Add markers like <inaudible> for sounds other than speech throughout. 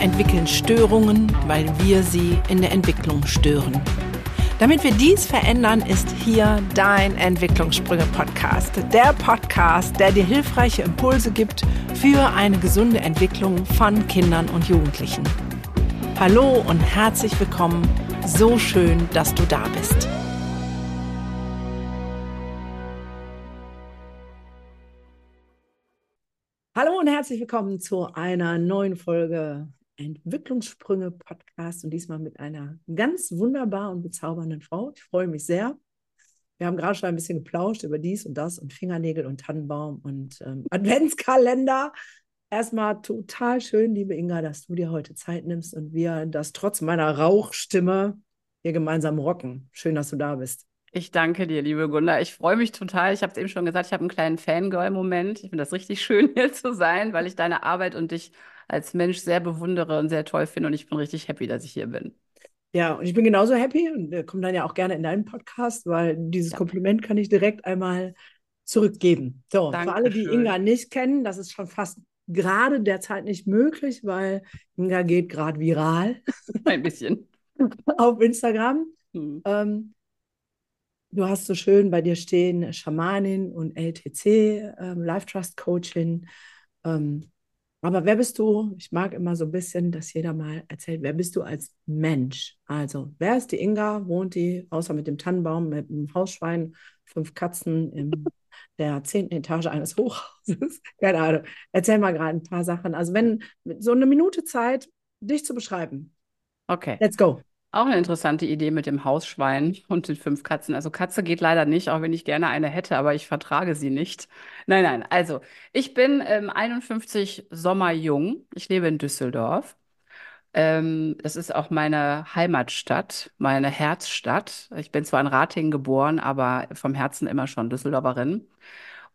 Entwickeln Störungen, weil wir sie in der Entwicklung stören. Damit wir dies verändern, ist hier dein Entwicklungssprünge-Podcast. Der Podcast, der dir hilfreiche Impulse gibt für eine gesunde Entwicklung von Kindern und Jugendlichen. Hallo und herzlich willkommen. So schön, dass du da bist. Hallo und herzlich willkommen zu einer neuen Folge Entwicklungssprünge Podcast und diesmal mit einer ganz wunderbaren und bezaubernden Frau. Ich freue mich sehr. Wir haben gerade schon ein bisschen geplauscht über dies und das und Fingernägel und Tannenbaum und ähm, <laughs> Adventskalender. Erstmal total schön, liebe Inga, dass du dir heute Zeit nimmst und wir das trotz meiner Rauchstimme hier gemeinsam rocken. Schön, dass du da bist. Ich danke dir, liebe Gunda. Ich freue mich total. Ich habe es eben schon gesagt, ich habe einen kleinen Fangirl-Moment. Ich finde das richtig <laughs> schön, hier zu sein, weil ich deine Arbeit und dich als Mensch sehr bewundere und sehr toll finde. Und ich bin richtig happy, dass ich hier bin. Ja, und ich bin genauso happy und äh, komme dann ja auch gerne in deinen Podcast, weil dieses ja. Kompliment kann ich direkt einmal zurückgeben. So, Dankeschön. für alle, die Inga nicht kennen, das ist schon fast gerade derzeit nicht möglich, weil Inga geht gerade viral. <laughs> Ein bisschen. <laughs> auf Instagram. Hm. Ähm, Du hast so schön bei dir stehen Schamanin und LTC, ähm, Life Trust Coaching. Ähm, aber wer bist du? Ich mag immer so ein bisschen, dass jeder mal erzählt, wer bist du als Mensch? Also, wer ist die Inga? Wohnt die, außer mit dem Tannenbaum, mit einem Hausschwein, fünf Katzen in der zehnten Etage eines Hochhauses? <laughs> Keine Ahnung. Erzähl mal gerade ein paar Sachen. Also, wenn so eine Minute Zeit, dich zu beschreiben. Okay. Let's go. Auch eine interessante Idee mit dem Hausschwein und den fünf Katzen. Also Katze geht leider nicht, auch wenn ich gerne eine hätte, aber ich vertrage sie nicht. Nein, nein. Also ich bin ähm, 51 Sommer jung. Ich lebe in Düsseldorf. Ähm, das ist auch meine Heimatstadt, meine Herzstadt. Ich bin zwar in Ratingen geboren, aber vom Herzen immer schon Düsseldorferin.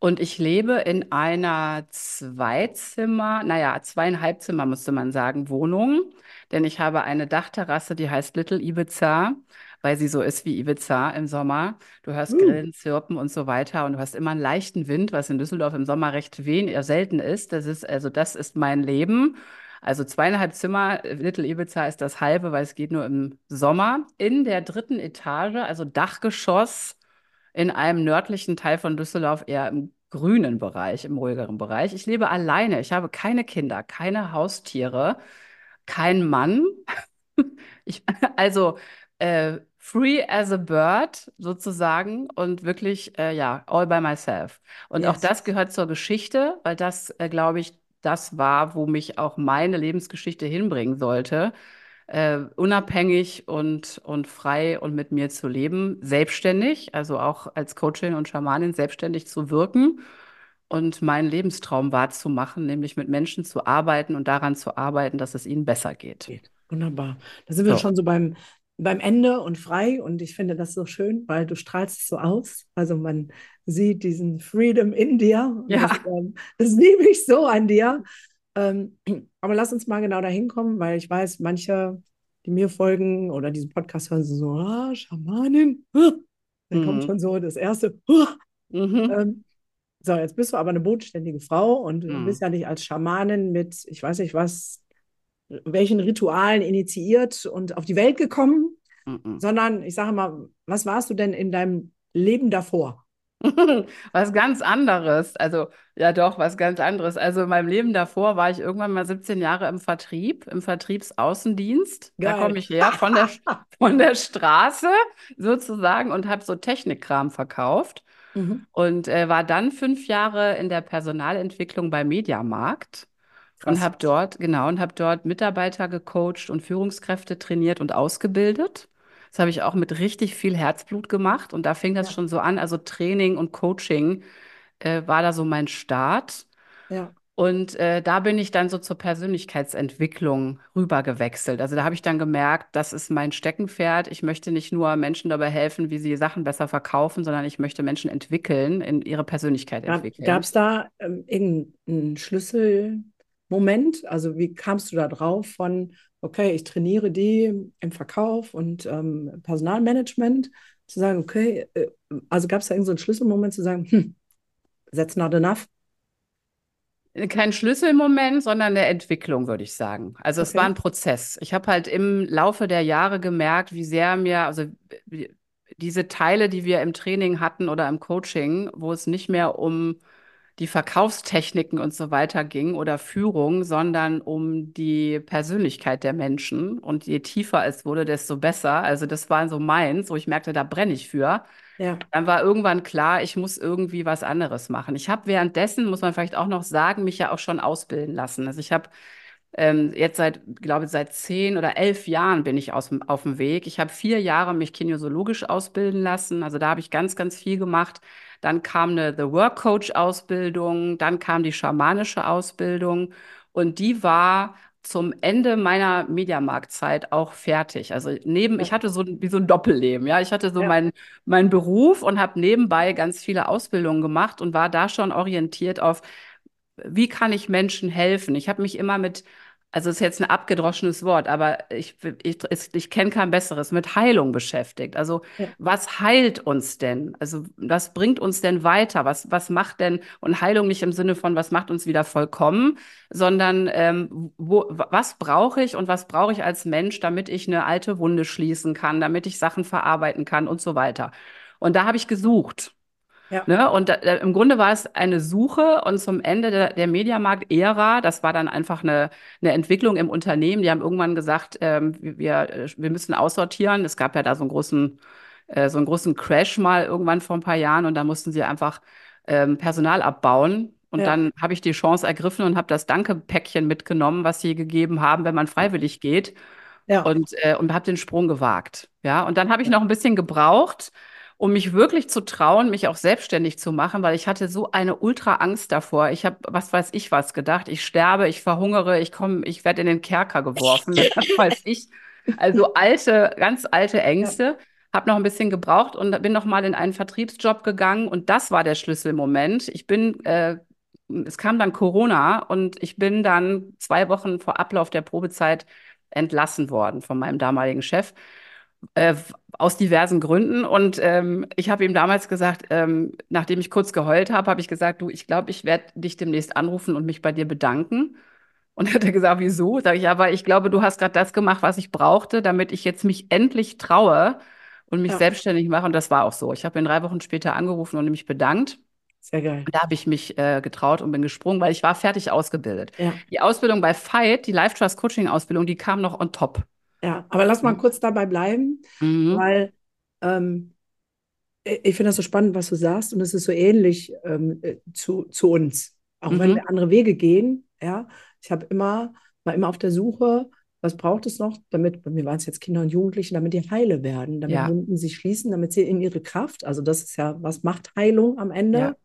Und ich lebe in einer Zweizimmer, naja, zweieinhalb Zimmer, müsste man sagen, Wohnung. Denn ich habe eine Dachterrasse, die heißt Little Ibiza, weil sie so ist wie Ibiza im Sommer. Du hörst uh. Grillen, Zirpen und so weiter. Und du hast immer einen leichten Wind, was in Düsseldorf im Sommer recht wenig, selten ist. Das ist, also das ist mein Leben. Also zweieinhalb Zimmer, Little Ibiza ist das halbe, weil es geht nur im Sommer. In der dritten Etage, also Dachgeschoss, in einem nördlichen Teil von Düsseldorf, eher im grünen Bereich, im ruhigeren Bereich. Ich lebe alleine. Ich habe keine Kinder, keine Haustiere, keinen Mann. <laughs> ich, also äh, free as a bird sozusagen und wirklich, äh, ja, all by myself. Und yes. auch das gehört zur Geschichte, weil das, äh, glaube ich, das war, wo mich auch meine Lebensgeschichte hinbringen sollte äh, unabhängig und, und frei und mit mir zu leben, selbstständig, also auch als Coachin und Schamanin selbstständig zu wirken und meinen Lebenstraum wahrzumachen, nämlich mit Menschen zu arbeiten und daran zu arbeiten, dass es ihnen besser geht. Wunderbar. Da sind wir so. schon so beim, beim Ende und frei und ich finde das so schön, weil du strahlst es so aus. Also man sieht diesen Freedom in dir. Ja. Das, ähm, das liebe ich so an dir. Ähm, <clears throat> aber lass uns mal genau dahin kommen, weil ich weiß, manche, die mir folgen oder diesen Podcast hören, sind so, ah, Schamanin. <laughs> Dann mhm. kommt schon so das erste. <laughs> Mhm. Ähm, so, jetzt bist du aber eine bodenständige Frau und mhm. du bist ja nicht als Schamanin mit, ich weiß nicht was, welchen Ritualen initiiert und auf die Welt gekommen, mhm. sondern ich sage mal, was warst du denn in deinem Leben davor? <laughs> was ganz anderes. Also, ja, doch, was ganz anderes. Also, in meinem Leben davor war ich irgendwann mal 17 Jahre im Vertrieb, im Vertriebsaußendienst. Geil. Da komme ich her von der, <laughs> von der Straße sozusagen und habe so Technikkram verkauft. Mhm. Und äh, war dann fünf Jahre in der Personalentwicklung bei Mediamarkt. Und habe dort, genau, und habe dort Mitarbeiter gecoacht und Führungskräfte trainiert und ausgebildet. Das habe ich auch mit richtig viel Herzblut gemacht und da fing das ja. schon so an. Also Training und Coaching äh, war da so mein Start. Ja. Und äh, da bin ich dann so zur Persönlichkeitsentwicklung rübergewechselt. Also da habe ich dann gemerkt, das ist mein Steckenpferd. Ich möchte nicht nur Menschen dabei helfen, wie sie Sachen besser verkaufen, sondern ich möchte Menschen entwickeln, in ihre Persönlichkeit entwickeln. Gab es da ähm, irgendeinen Schlüsselmoment? Also wie kamst du da drauf von, okay, ich trainiere die im Verkauf und ähm, Personalmanagement, zu sagen, okay, äh, also gab es da irgendeinen so Schlüsselmoment zu sagen, hm, that's not enough? Kein Schlüsselmoment, sondern eine Entwicklung, würde ich sagen. Also es war Okay. ein Prozess. Ich habe halt im Laufe der Jahre gemerkt, wie sehr mir, also wie- diese Teile, die wir im Training hatten oder im Coaching, wo es nicht mehr um die Verkaufstechniken und so weiter ging oder Führung, sondern um die Persönlichkeit der Menschen. Und je tiefer es wurde, desto besser. Also das war so meins, wo ich merkte, da brenne ich für. Ja, Dann war irgendwann klar, ich muss irgendwie was anderes machen. Ich habe währenddessen, muss man vielleicht auch noch sagen, mich ja auch schon ausbilden lassen. Also ich habe ähm, jetzt seit, glaube ich, seit zehn oder elf Jahren bin ich aus, auf dem Weg. Ich habe vier Jahre mich kinesiologisch ausbilden lassen. Also da habe ich ganz, ganz viel gemacht. Dann kam eine The Work Coach Ausbildung, dann kam die schamanische Ausbildung und die war zum Ende meiner Mediamarktzeit auch fertig. Also neben, ja, ich hatte so wie so ein Doppelleben, ja. Ich hatte so ja, meinen meinen Beruf und habe nebenbei ganz viele Ausbildungen gemacht und war da schon orientiert auf wie kann ich Menschen helfen? Ich habe mich immer mit, also es ist jetzt ein abgedroschenes Wort, aber ich, ich, ich, ich kenne kein besseres, mit Heilung beschäftigt. Also ja, was heilt uns denn? Also was bringt uns denn weiter? Was, was macht denn, und Heilung nicht im Sinne von, was macht uns wieder vollkommen, sondern ähm, wo, was brauche ich und was brauche ich als Mensch, damit ich eine alte Wunde schließen kann, damit ich Sachen verarbeiten kann und so weiter. Und da habe ich gesucht. Ja, Ne? Und da, im Grunde war es eine Suche und zum Ende der, der Mediamarkt-Ära, das war dann einfach eine, eine Entwicklung im Unternehmen. Die haben irgendwann gesagt, ähm, wir, äh, wir müssen aussortieren. Es gab ja da so einen großen, äh, so einen großen Crash mal irgendwann vor ein paar Jahren und da mussten sie einfach ähm, Personal abbauen. Und ja, dann habe ich die Chance ergriffen und habe das Danke-Päckchen mitgenommen, was sie gegeben haben, wenn man freiwillig geht ja, und, äh, und habe den Sprung gewagt. Ja, und dann habe ich noch ein bisschen gebraucht, um mich wirklich zu trauen, mich auch selbstständig zu machen, weil ich hatte so eine ultra Angst davor. Ich habe, was weiß ich was gedacht. Ich sterbe, ich verhungere, ich komme, ich werde in den Kerker geworfen. <laughs> Was weiß ich. Also alte, ganz alte ja, Ängste. Habe noch ein bisschen gebraucht und bin noch mal in einen Vertriebsjob gegangen und das war der Schlüsselmoment. Ich bin äh, es kam dann Corona und ich bin dann zwei Wochen vor Ablauf der Probezeit entlassen worden von meinem damaligen Chef, äh, aus diversen Gründen. Und ähm, ich habe ihm damals gesagt, ähm, nachdem ich kurz geheult habe, habe ich gesagt, du, ich glaube, ich werde dich demnächst anrufen und mich bei dir bedanken. Und er hat er gesagt, wieso? Sag ich, ja, weil ich glaube, du hast gerade das gemacht, was ich brauchte, damit ich jetzt mich endlich traue und mich ja, selbstständig mache. Und das war auch so. Ich habe ihn drei Wochen später angerufen und mich bedankt. sehr geil. Da habe ich mich äh, getraut und bin gesprungen, weil ich war fertig ausgebildet. Ja, Die Ausbildung bei Veit, die Life Trust Coaching Ausbildung, die kam noch on top. Ja, aber lass mal kurz dabei bleiben, Mhm. weil ähm, ich finde das so spannend, was du sagst, und es ist so ähnlich ähm, äh, zu, zu uns. Auch wenn Mhm. wir andere Wege gehen, ja. Ich habe immer, war immer auf der Suche, was braucht es noch, damit, bei mir waren es jetzt Kinder und Jugendliche, damit die heile werden, damit Ja, Wunden sich schließen, damit sie in ihre Kraft, also das ist ja, was macht Heilung am ja, Ende?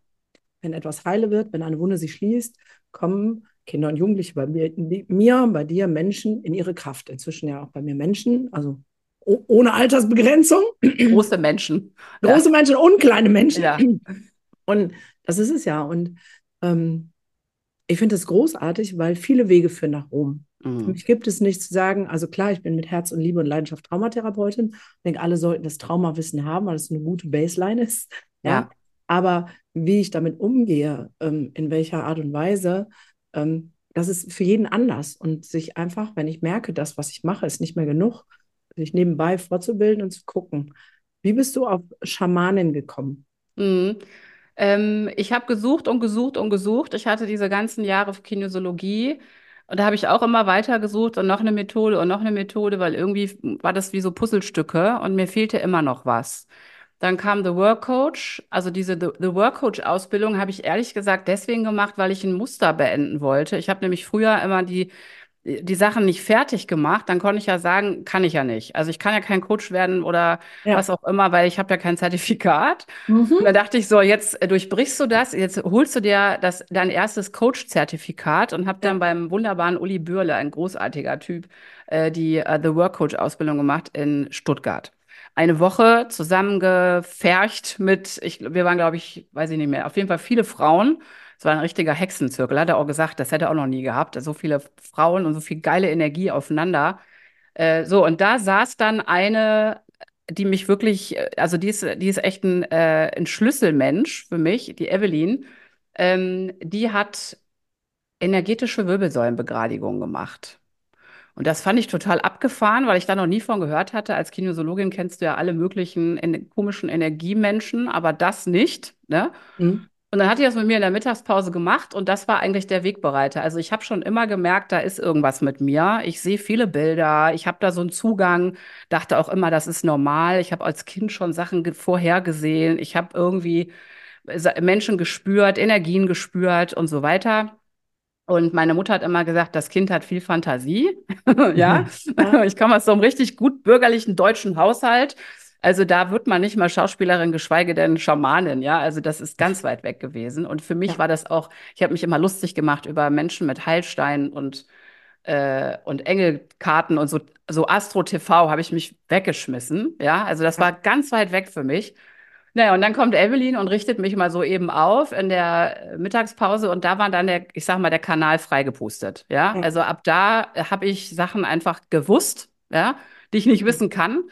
Wenn etwas heile wird, wenn eine Wunde sich schließt, kommen Kinder und Jugendliche bei mir, mir, bei dir Menschen in ihre Kraft. Inzwischen ja auch bei mir Menschen, also ohne Altersbegrenzung. große Menschen. <laughs> Ja, Große Menschen und kleine ja. Menschen. Und das ist es ja. Und ähm, ich finde es großartig, weil viele Wege führen nach Rom. Für Mhm. mich gibt es nicht zu sagen, also klar, ich bin mit Herz und Liebe und Leidenschaft Traumatherapeutin. Ich denke, alle sollten das Traumawissen haben, weil es eine gute Baseline ist. Ja. Ja. Aber wie ich damit umgehe, ähm, in welcher Art und Weise, ähm, das ist für jeden anders. Und sich einfach, wenn ich merke, das, was ich mache, ist nicht mehr genug, sich nebenbei vorzubilden und zu gucken. Wie bist du auf Schamanen gekommen? Mhm. Ähm, ich habe gesucht und gesucht und gesucht. Ich hatte diese ganzen Jahre Kinesiologie und da habe ich auch immer weiter gesucht und noch eine Methode und noch eine Methode, weil irgendwie war das wie so Puzzlestücke und mir fehlte immer noch was. Dann kam The Work Coach. Also diese The, The Work Coach Ausbildung habe ich ehrlich gesagt deswegen gemacht, weil ich ein Muster beenden wollte. Ich habe nämlich früher immer die die Sachen nicht fertig gemacht, dann konnte ich ja sagen, kann ich ja nicht. Also ich kann ja kein Coach werden oder was Ja. auch immer, weil ich habe ja kein Zertifikat. Und Mhm. da dachte ich so, jetzt äh, durchbrichst du das, jetzt holst du dir das, dein erstes Coach-Zertifikat und habe dann Ja. beim wunderbaren Uli Bürle, ein großartiger Typ, äh, die äh, The Work Coach-Ausbildung gemacht in Stuttgart. Eine Woche zusammengefercht mit, ich, wir waren, glaube ich, weiß ich nicht mehr, auf jeden Fall viele Frauen. Es war ein richtiger Hexenzirkel, hat er auch gesagt, das hätte er auch noch nie gehabt. So viele Frauen und so viel geile Energie aufeinander. Äh, so, und da saß dann eine, die mich wirklich, äh, also die ist, die ist echt ein, äh, ein Schlüsselmensch für mich, die Evelyn. Ähm, die hat energetische Wirbelsäulenbegradigung gemacht. Und das fand ich total abgefahren, weil ich da noch nie von gehört hatte. Als Kinesiologin kennst du ja alle möglichen en komischen Energiemenschen, aber das nicht. Ne? Mhm. Und dann hat die das mit mir in der Mittagspause gemacht und das war eigentlich der Wegbereiter. Also ich habe schon immer gemerkt, da ist irgendwas mit mir. Ich sehe viele Bilder, ich habe da so einen Zugang, dachte auch immer, das ist normal. Ich habe als Kind schon Sachen vorhergesehen. Ich habe irgendwie Menschen gespürt, Energien gespürt und so weiter. Und meine Mutter hat immer gesagt, das Kind hat viel Fantasie. <laughs> ja? <laughs> ich komme aus so einem richtig gut bürgerlichen deutschen Haushalt. Also da wird man nicht mal Schauspielerin, geschweige denn Schamanin, ja. Also das ist ganz weit weg gewesen. Und für mich ja. war das auch, ich habe mich immer lustig gemacht über Menschen mit Heilsteinen und, äh, und Engelkarten und so, so Astro-TV habe ich mich weggeschmissen. Ja, also das war ganz weit weg für mich. Naja, und dann kommt Evelyn und richtet mich mal so eben auf in der Mittagspause und da war dann der, ich sag mal, der Kanal freigepustet. Ja, mhm. also ab da habe ich Sachen einfach gewusst, ja, die ich nicht wissen kann.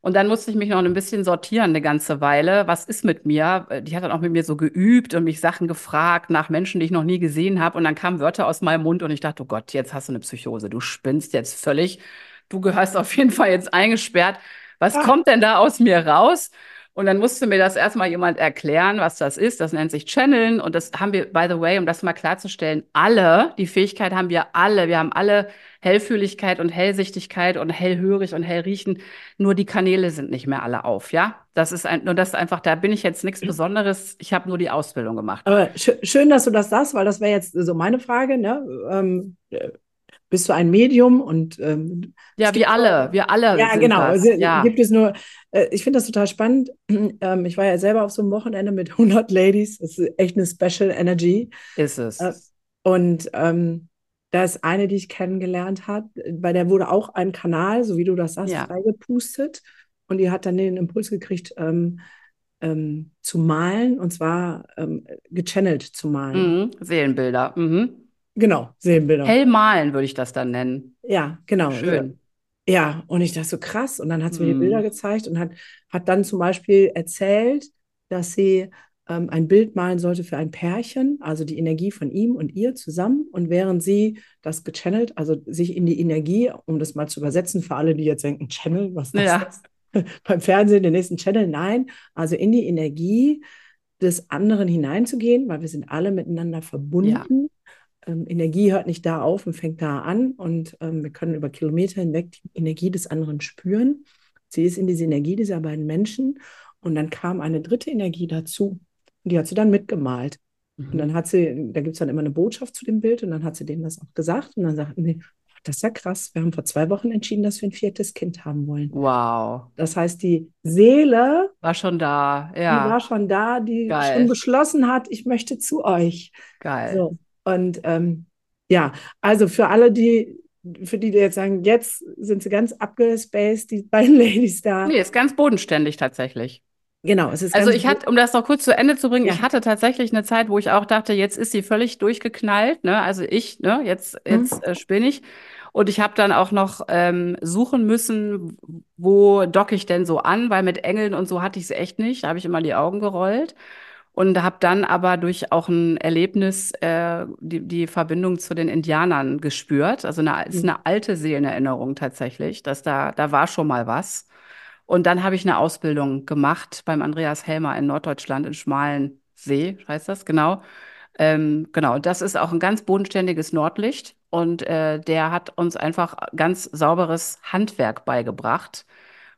Und dann musste ich mich noch ein bisschen sortieren eine ganze Weile. Was ist mit mir? Die hat dann auch mit mir so geübt und mich Sachen gefragt nach Menschen, die ich noch nie gesehen habe. Und dann kamen Wörter aus meinem Mund und ich dachte, oh Gott, jetzt hast du eine Psychose. Du spinnst jetzt völlig. Du gehörst auf jeden Fall jetzt eingesperrt. Was Ach. kommt denn da aus mir raus? Und dann musste mir das erstmal jemand erklären, was das ist. Das nennt sich Channeln. Und das haben wir, by the way, um das mal klarzustellen, alle, die Fähigkeit haben wir alle. Wir haben alle Hellfühligkeit und Hellsichtigkeit und hellhörig und hellriechen. Nur die Kanäle sind nicht mehr alle auf, ja? Das ist ein, nur das ist einfach, da bin ich jetzt nichts Besonderes. Ich habe nur die Ausbildung gemacht. Aber schön, dass du das sagst, weil das wäre jetzt so meine Frage, ne? Ähm, bist du ein Medium und ähm, ja, wir alle, wir alle. Ja, genau. Das. Ja. Gibt es nur, äh, ich finde das total spannend. <clears throat> Ähm, ich war ja selber auf so einem Wochenende mit <laughs> 100 Ladies. Das ist echt eine Special Energy. Ist es. Äh, und ähm, da ist eine, die ich kennengelernt habe, bei der wurde auch ein Kanal, so wie du das sagst, ja. freigepustet. Und die hat dann den Impuls gekriegt, ähm, ähm, zu malen und zwar ähm, gechannelt zu malen. Mhm. Seelenbilder. Mhm. Genau, Seelenbilder. Hell malen würde ich das dann nennen. Ja, genau. Schön. Ja, und ich dachte so krass. Und dann hat sie mir die Bilder gezeigt und hat, hat dann zum Beispiel erzählt, dass sie ähm, ein Bild malen sollte für ein Pärchen, also die Energie von ihm und ihr zusammen. Und während sie das gechannelt, also sich in die Energie, um das mal zu übersetzen für alle, die jetzt denken, Channel, was ist das? Ja. <laughs> Beim Fernsehen, den nächsten Channel, nein, also in die Energie des anderen hineinzugehen, weil wir sind alle miteinander verbunden. Ja ähm, Energie hört nicht da auf und fängt da an und ähm, wir können über Kilometer hinweg die Energie des anderen spüren. Sie ist in diese Energie dieser beiden Menschen und dann kam eine dritte Energie dazu und die hat sie dann mitgemalt. Mhm. Und dann mhm. hat sie, da gibt es dann immer eine Botschaft zu dem Bild und dann hat sie denen das auch gesagt und dann sagten sie, das ist ja krass. Wir haben vor zwei Wochen entschieden, dass wir ein viertes Kind haben wollen. Wow. Das heißt, die Seele war schon da, ja. Die war schon da, die Geil. schon beschlossen hat, ich möchte zu euch. Geil. So. Und ähm, ja, also für alle, die, für die, die jetzt sagen, jetzt sind sie ganz abgespaced, die <laughs> beiden Ladies da. Nee, ist ganz bodenständig tatsächlich. Genau, es ist Also ich hatte, um das noch kurz zu Ende zu bringen, ja. ich hatte tatsächlich eine Zeit, wo ich auch dachte, jetzt ist sie völlig durchgeknallt, ne? Also ich, ne, jetzt, jetzt mhm. äh, spinne ich. Und ich habe dann auch noch ähm, suchen müssen, wo docke ich denn so an, weil mit Engeln und so hatte ich es echt nicht. Da habe ich immer die Augen gerollt und habe dann aber durch auch ein Erlebnis äh, die, die Verbindung zu den Indianern gespürt. Also eine, ist mhm. eine alte Seelenerinnerung tatsächlich, dass da, da war schon mal was. Und dann habe ich eine Ausbildung gemacht beim Andreas Helmer in Norddeutschland in Schmalensee, heißt das, genau. Ähm, genau, das ist auch ein ganz bodenständiges Nordlicht und äh, der hat uns einfach ganz sauberes Handwerk beigebracht.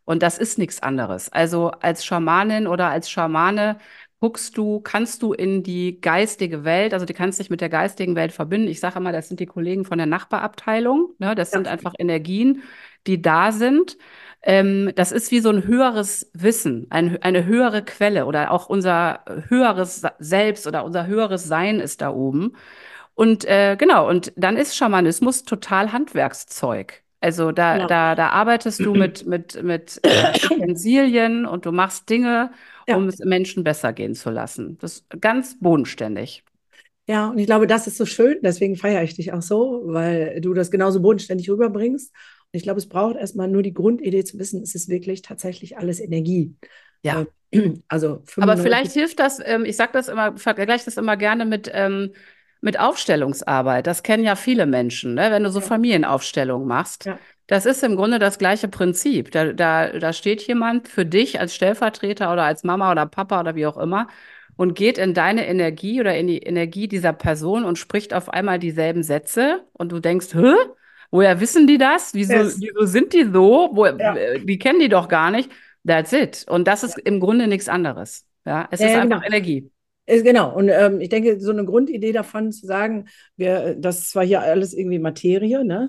Und das ist nichts anderes. Also als Schamanin oder als Schamane guckst du, kannst du in die geistige Welt, also du kannst dich mit der geistigen Welt verbinden. Ich sage immer, das sind die Kollegen von der Nachbarabteilung. Ne? Das ja. sind einfach Energien, die da sind. Ähm, das ist wie so ein höheres Wissen, ein, eine höhere Quelle oder auch unser höheres Selbst oder unser höheres Sein ist da oben. Und äh, genau, und dann ist Schamanismus total Handwerkszeug. Also da, ja. da, da arbeitest du mit, <clears throat> mit, mit äh, Utensilien und du machst Dinge ja. um es Menschen besser gehen zu lassen. Das ist ganz bodenständig. Ja, und ich glaube, das ist so schön, deswegen feiere ich dich auch so, weil du das genauso bodenständig rüberbringst. Und ich glaube, es braucht erstmal nur die Grundidee zu wissen, es ist wirklich tatsächlich alles Energie. Ja. Ähm, <clears throat> also Aber vielleicht hilft das, ähm, ich sage das immer, vergleiche das immer gerne mit, ähm, mit Aufstellungsarbeit. Das kennen ja viele Menschen, ne? wenn du so ja. Familienaufstellungen machst. Ja. Das ist im Grunde das gleiche Prinzip. Da, da, da steht jemand für dich als Stellvertreter oder als Mama oder Papa oder wie auch immer und geht in deine Energie oder in die Energie dieser Person und spricht auf einmal dieselben Sätze und du denkst, hä? Woher wissen die das? Wieso, yes. wieso sind die so? Wo, ja. Die kennen die doch gar nicht. That's it. Und das ist im Grunde nichts anderes. Ja, es ist einfach genau. Energie. Genau, und ähm, ich denke, so eine Grundidee davon zu sagen, wir, das ist zwar hier alles irgendwie Materie, ne?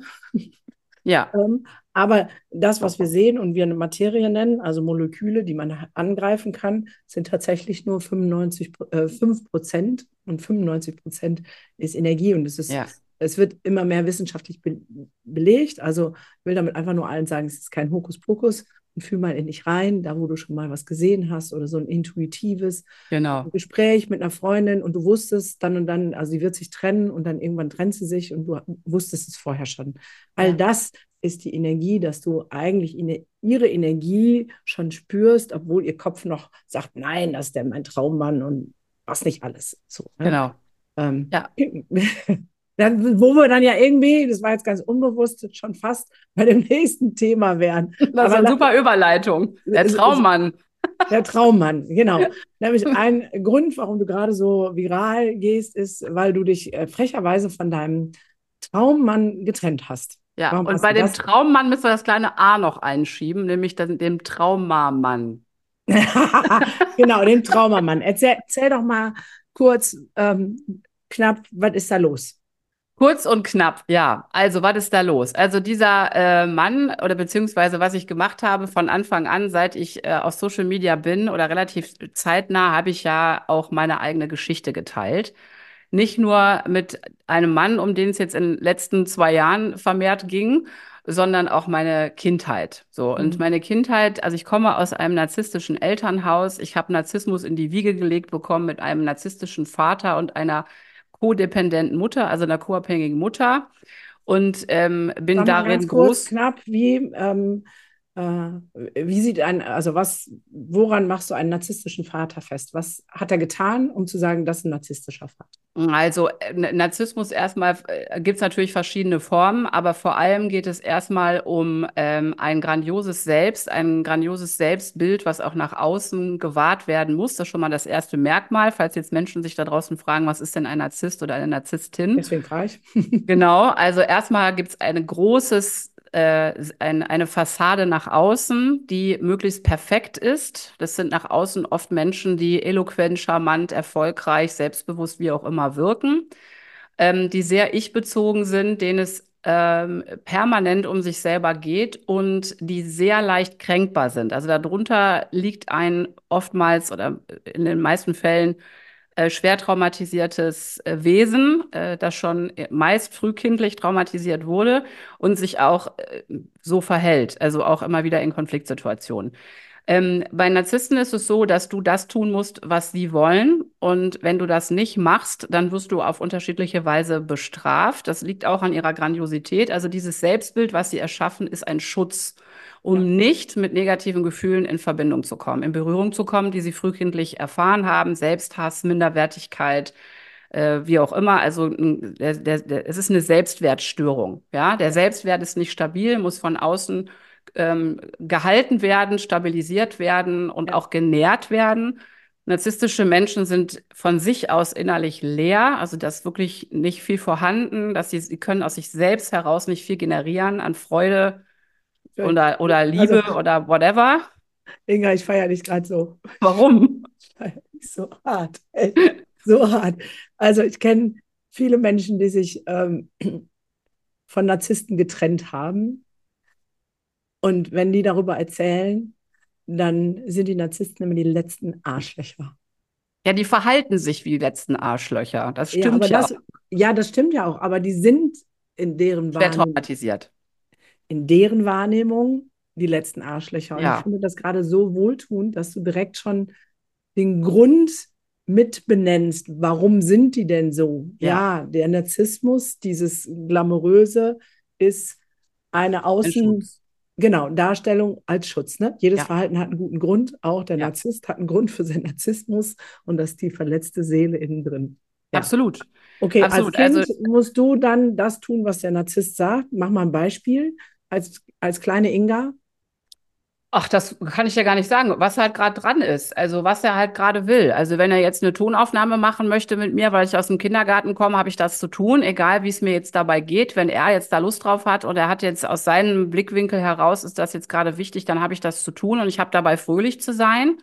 Ja. <laughs> ähm, aber das, was wir sehen und wir eine Materie nennen, also Moleküle, die man angreifen kann, sind tatsächlich nur 95, äh, 5 Prozent und 95 Prozent ist Energie. Und es ist, ja. es wird immer mehr wissenschaftlich be belegt. Also ich will damit einfach nur allen sagen, es ist kein Hokuspokus, fühl mal in dich rein, da wo du schon mal was gesehen hast oder so ein intuitives genau. Gespräch mit einer Freundin und du wusstest dann und dann, also sie wird sich trennen und dann irgendwann trennt sie sich und du wusstest es vorher schon. All ja. das ist die Energie, dass du eigentlich in, ihre Energie schon spürst, obwohl ihr Kopf noch sagt, nein, das ist der mein Traummann und was nicht alles. So, ne? Genau. Ähm, ja. <laughs> Dann, wo wir dann ja irgendwie, das war jetzt ganz unbewusst, schon fast bei dem <laughs> nächsten Thema wären. Das ist eine super Überleitung. Der Traummann. <laughs> Der Traummann, genau. Nämlich ein Grund, warum du gerade so viral gehst, ist, weil du dich äh, frecherweise von deinem Traummann getrennt hast. Ja, warum und bei dem das? Traummann müssen wir das kleine A noch einschieben, nämlich dann dem Traumamann. <laughs> genau, dem Traumamann. Erzähl, erzähl doch mal kurz, ähm, knapp, was ist da los? Kurz und knapp, ja. Also, was ist da los? Also, dieser äh, Mann oder beziehungsweise was ich gemacht habe von Anfang an, seit ich äh, auf Social Media bin oder relativ zeitnah, habe ich ja auch meine eigene Geschichte geteilt. Nicht nur mit einem Mann, um den es jetzt in den letzten zwei Jahren vermehrt ging, sondern auch meine Kindheit. So und mhm. meine Kindheit, also ich komme aus einem narzisstischen Elternhaus. Ich habe Narzissmus in die Wiege gelegt bekommen mit einem narzisstischen Vater und einer kodependenten Mutter, also einer co-abhängigen Mutter. Und ähm, bin darin ganz kurz, groß. Knapp, wie, ähm, äh, wie sieht ein, also was, woran machst du einen narzisstischen Vater fest? Was hat er getan, um zu sagen, das ist ein narzisstischer Vater? Also äh, Narzissmus erstmal äh, gibt es natürlich verschiedene Formen, aber vor allem geht es erstmal um ähm, ein grandioses Selbst, ein grandioses Selbstbild, was auch nach außen gewahrt werden muss. Das ist schon mal das erste Merkmal, falls jetzt Menschen sich da draußen fragen, was ist denn ein Narzisst oder eine Narzisstin? Deswegen frage ich. genau, also erstmal gibt es ein großes äh, ein, eine Fassade nach außen, die möglichst perfekt ist. Das sind nach außen oft Menschen, die eloquent, charmant, erfolgreich, selbstbewusst, wie auch immer wirken, ähm, die sehr ich-bezogen sind, denen es ähm, permanent um sich selber geht und die sehr leicht kränkbar sind. Also darunter liegt ein oftmals oder in den meisten Fällen äh, schwer traumatisiertes äh, Wesen, äh, das schon meist frühkindlich traumatisiert wurde und sich auch äh, so verhält, also auch immer wieder in Konfliktsituationen. Ähm, bei Narzissten ist es so, dass du das tun musst, was sie wollen. Und wenn du das nicht machst, dann wirst du auf unterschiedliche Weise bestraft. Das liegt auch an ihrer Grandiosität. Also dieses Selbstbild, was sie erschaffen, ist ein Schutz um ja. nicht mit negativen Gefühlen in Verbindung zu kommen, in Berührung zu kommen, die sie frühkindlich erfahren haben, Selbsthass, Minderwertigkeit, äh, wie auch immer. Also der, der, der, es ist eine Selbstwertstörung. Ja, der Selbstwert ist nicht stabil, muss von außen ähm, gehalten werden, stabilisiert werden und ja. auch genährt werden. Narzisstische Menschen sind von sich aus innerlich leer, also da ist wirklich nicht viel vorhanden, dass sie, sie können aus sich selbst heraus nicht viel generieren an Freude, oder, oder also Liebe also, oder whatever. Inga, ich feiere dich gerade so. Warum? Ich feiere dich so hart. Ey. So hart. Also ich kenne viele Menschen, die sich ähm, <clears throat> von Narzissten getrennt haben. Und wenn die darüber erzählen, dann sind die Narzissten immer die letzten Arschlöcher. Ja, die verhalten sich wie die letzten Arschlöcher. Das stimmt ja, ja das, auch. Ja, das stimmt ja auch. Aber die sind in deren Schwer traumatisiert in deren Wahrnehmung die letzten Arschlöcher. Und ja. ich finde das gerade so wohltuend, dass du direkt schon den Grund mit benennst. Warum sind die denn so? Ja, ja der Narzissmus, dieses Glamouröse, ist eine Außen. Genau, Darstellung als Schutz. Ne? Jedes ja. Verhalten hat einen guten Grund. Auch der Narzisst hat einen Grund für seinen Narzissmus und das ist die verletzte Seele innen drin. Absolut. Okay, Absolut. als Kind also, musst du dann das tun, was der Narzisst sagt. Mach mal ein Beispiel. Als, als kleine Inga. Ach, das kann ich ja gar nicht sagen, was halt gerade dran ist. Also was er halt gerade will. Also wenn er jetzt eine Tonaufnahme machen möchte mit mir, weil ich aus dem Kindergarten komme, habe ich das zu tun, egal wie es mir jetzt dabei geht. Wenn er jetzt da Lust drauf hat und er hat jetzt aus seinem Blickwinkel heraus, ist das jetzt gerade wichtig, dann habe ich das zu tun und ich habe dabei fröhlich zu sein.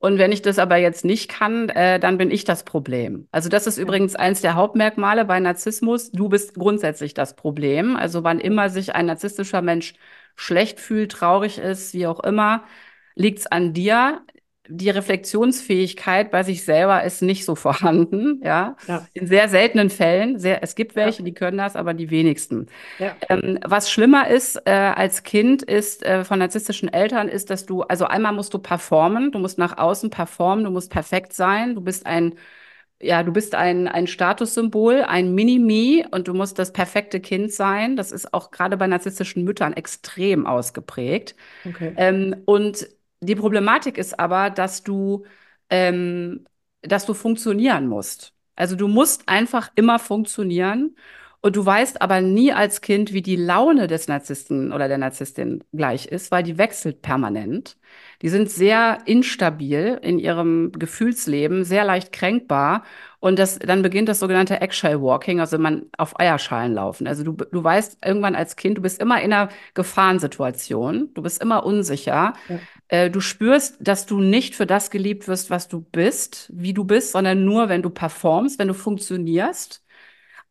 Und wenn ich das aber jetzt nicht kann, äh, dann bin ich das Problem. Also das ist übrigens eins der Hauptmerkmale bei Narzissmus. Du bist grundsätzlich das Problem. Also wann immer sich ein narzisstischer Mensch schlecht fühlt, traurig ist, wie auch immer, liegt es an dir. Die Reflexionsfähigkeit bei sich selber ist nicht so <laughs> vorhanden, ja. ja. In sehr seltenen Fällen. Sehr, es gibt welche, ja. die können das, aber die wenigsten. Ja. Ähm, was schlimmer ist äh, als Kind, ist äh, von narzisstischen Eltern, ist, dass du, also einmal musst du performen, du musst nach außen performen, du musst perfekt sein, du bist ein ja, du bist ein, ein Statussymbol, ein Mini-Me und du musst das perfekte Kind sein. Das ist auch gerade bei narzisstischen Müttern extrem ausgeprägt. Okay. Ähm, und die Problematik ist aber, dass du, ähm, dass du funktionieren musst. Also du musst einfach immer funktionieren. Und du weißt aber nie als Kind, wie die Laune des Narzissten oder der Narzisstin gleich ist, weil die wechselt permanent. Die sind sehr instabil in ihrem Gefühlsleben, sehr leicht kränkbar. Und das, dann beginnt das sogenannte Eggshell Walking, also man auf Eierschalen laufen. Also du, du weißt irgendwann als Kind, du bist immer in einer Gefahrensituation, du bist immer unsicher. Ja. Äh, du spürst, dass du nicht für das geliebt wirst, was du bist, wie du bist, sondern nur, wenn du performst, wenn du funktionierst.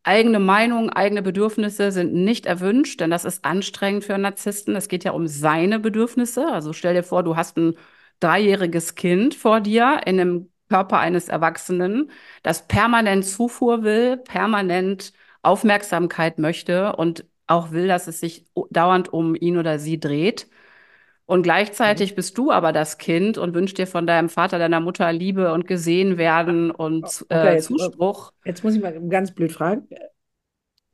Eigene Meinung, eigene Bedürfnisse sind nicht erwünscht, denn das ist anstrengend für einen Narzissten. Es geht ja um seine Bedürfnisse. Also stell dir vor, du hast ein dreijähriges Kind vor dir in einem Körper eines Erwachsenen, das permanent Zufuhr will, permanent Aufmerksamkeit möchte und auch will, dass es sich dauernd um ihn oder sie dreht. Und gleichzeitig mhm. bist du aber das Kind und wünschst dir von deinem Vater, deiner Mutter Liebe und gesehen werden und okay, äh, Zuspruch. Jetzt, jetzt muss ich mal ganz blöd fragen.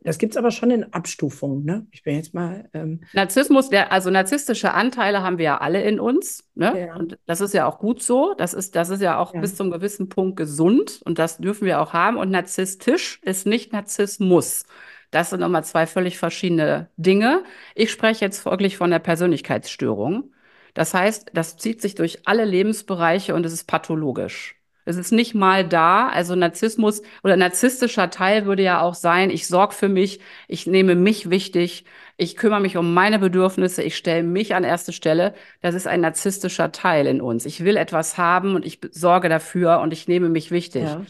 Das gibt es aber schon in Abstufungen, ne? Ich bin jetzt mal. Ähm Narzissmus, der, also narzisstische Anteile haben wir ja alle in uns, ne? Ja. Und das ist ja auch gut so. Das ist, das ist ja auch ja. bis zum gewissen Punkt gesund und das dürfen wir auch haben. Und narzisstisch ist nicht Narzissmus. Das sind nochmal zwei völlig verschiedene Dinge. Ich spreche jetzt wirklich von der Persönlichkeitsstörung. Das heißt, das zieht sich durch alle Lebensbereiche und es ist pathologisch. Es ist nicht mal da. Also Narzissmus oder narzisstischer Teil würde ja auch sein, ich sorge für mich, ich nehme mich wichtig, ich kümmere mich um meine Bedürfnisse, ich stelle mich an erste Stelle. Das ist ein narzisstischer Teil in uns. Ich will etwas haben und ich sorge dafür und ich nehme mich wichtig. Ja.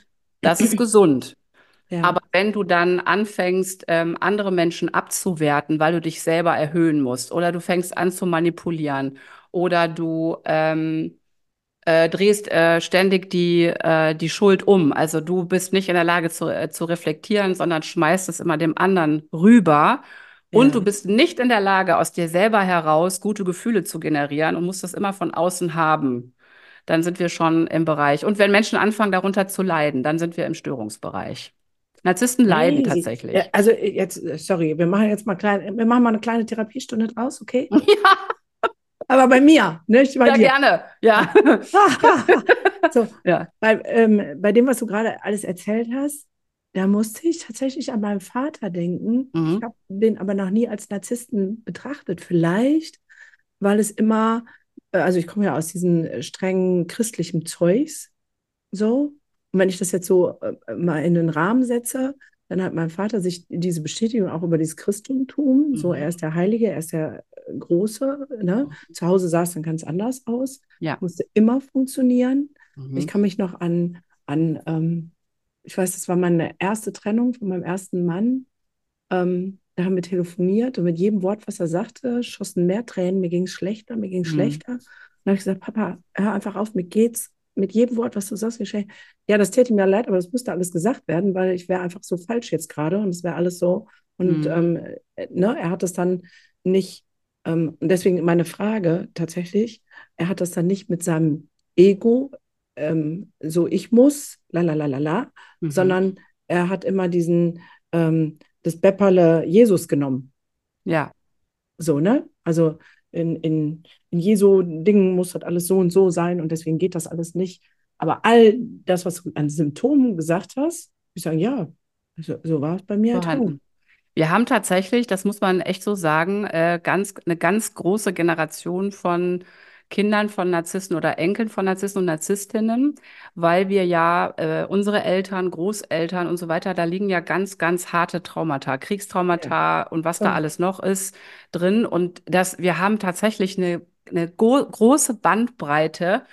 Das ist gesund. <clears throat> Ja. Aber wenn du dann anfängst, ähm, andere Menschen abzuwerten, weil du dich selber erhöhen musst, oder du fängst an zu manipulieren, oder du ähm, äh, drehst äh, ständig die, äh, die Schuld um. Also du bist nicht in der Lage zu, äh, zu reflektieren, sondern schmeißt es immer dem anderen rüber. Und ja. du bist nicht in der Lage, aus dir selber heraus gute Gefühle zu generieren und musst das immer von außen haben. Dann sind wir schon im Bereich. Und wenn Menschen anfangen, darunter zu leiden, dann sind wir im Störungsbereich. Narzissten leiden nee, tatsächlich. Ja, also jetzt, sorry, wir machen jetzt mal klein, wir machen mal eine kleine Therapiestunde draus, okay? <laughs> Ja. Aber bei mir, nicht bei ja, dir. gerne, ja. <laughs> so, ja. Bei, ähm, bei dem, was du gerade alles erzählt hast, da musste ich tatsächlich an meinen Vater denken. Mhm. Ich habe den aber noch nie als Narzissten betrachtet. Vielleicht, weil es immer, äh, also ich komme ja aus diesem strengen christlichen Zeugs, so, und wenn ich das jetzt so äh, mal in den Rahmen setze, dann hat mein Vater sich diese Bestätigung auch über dieses Christentum, mhm. so er ist der Heilige, er ist der äh, Große. Ne? Zu Hause sah es dann ganz anders aus. Ja. Musste immer funktionieren. Mhm. Ich kann mich noch an, an ähm, ich weiß, das war meine erste Trennung von meinem ersten Mann. Ähm, da haben wir telefoniert und mit jedem Wort, was er sagte, schossen mehr Tränen. Mir ging es schlechter, mir ging es mhm. schlechter. Und dann habe ich gesagt, Papa, hör einfach auf, mir geht's mit jedem Wort, was du sagst, geschehen. Ja, das täte mir leid, aber das müsste alles gesagt werden, weil ich wäre einfach so falsch jetzt gerade und es wäre alles so. Und mhm. ähm, ne, er hat das dann nicht, ähm, deswegen meine Frage tatsächlich, er hat das dann nicht mit seinem Ego, ähm, so ich muss, la la la la la, mhm. sondern er hat immer diesen, ähm, das Bepperle Jesus genommen. Ja. So, ne? Also in, in, in Jesu Dingen muss das alles so und so sein und deswegen geht das alles nicht. Aber all das, was du an Symptomen gesagt hast, ich sage, ja, So, so war es bei mir halt vorhanden. Wir haben tatsächlich, das muss man echt so sagen, äh, ganz, eine ganz große Generation von Kindern von Narzissten oder Enkeln von Narzissten und Narzisstinnen, weil wir ja äh, unsere Eltern, Großeltern und so weiter, da liegen ja ganz, ganz harte Traumata, Kriegstraumata ja. und was da alles noch ist drin. Und das, wir haben tatsächlich eine, eine große Bandbreite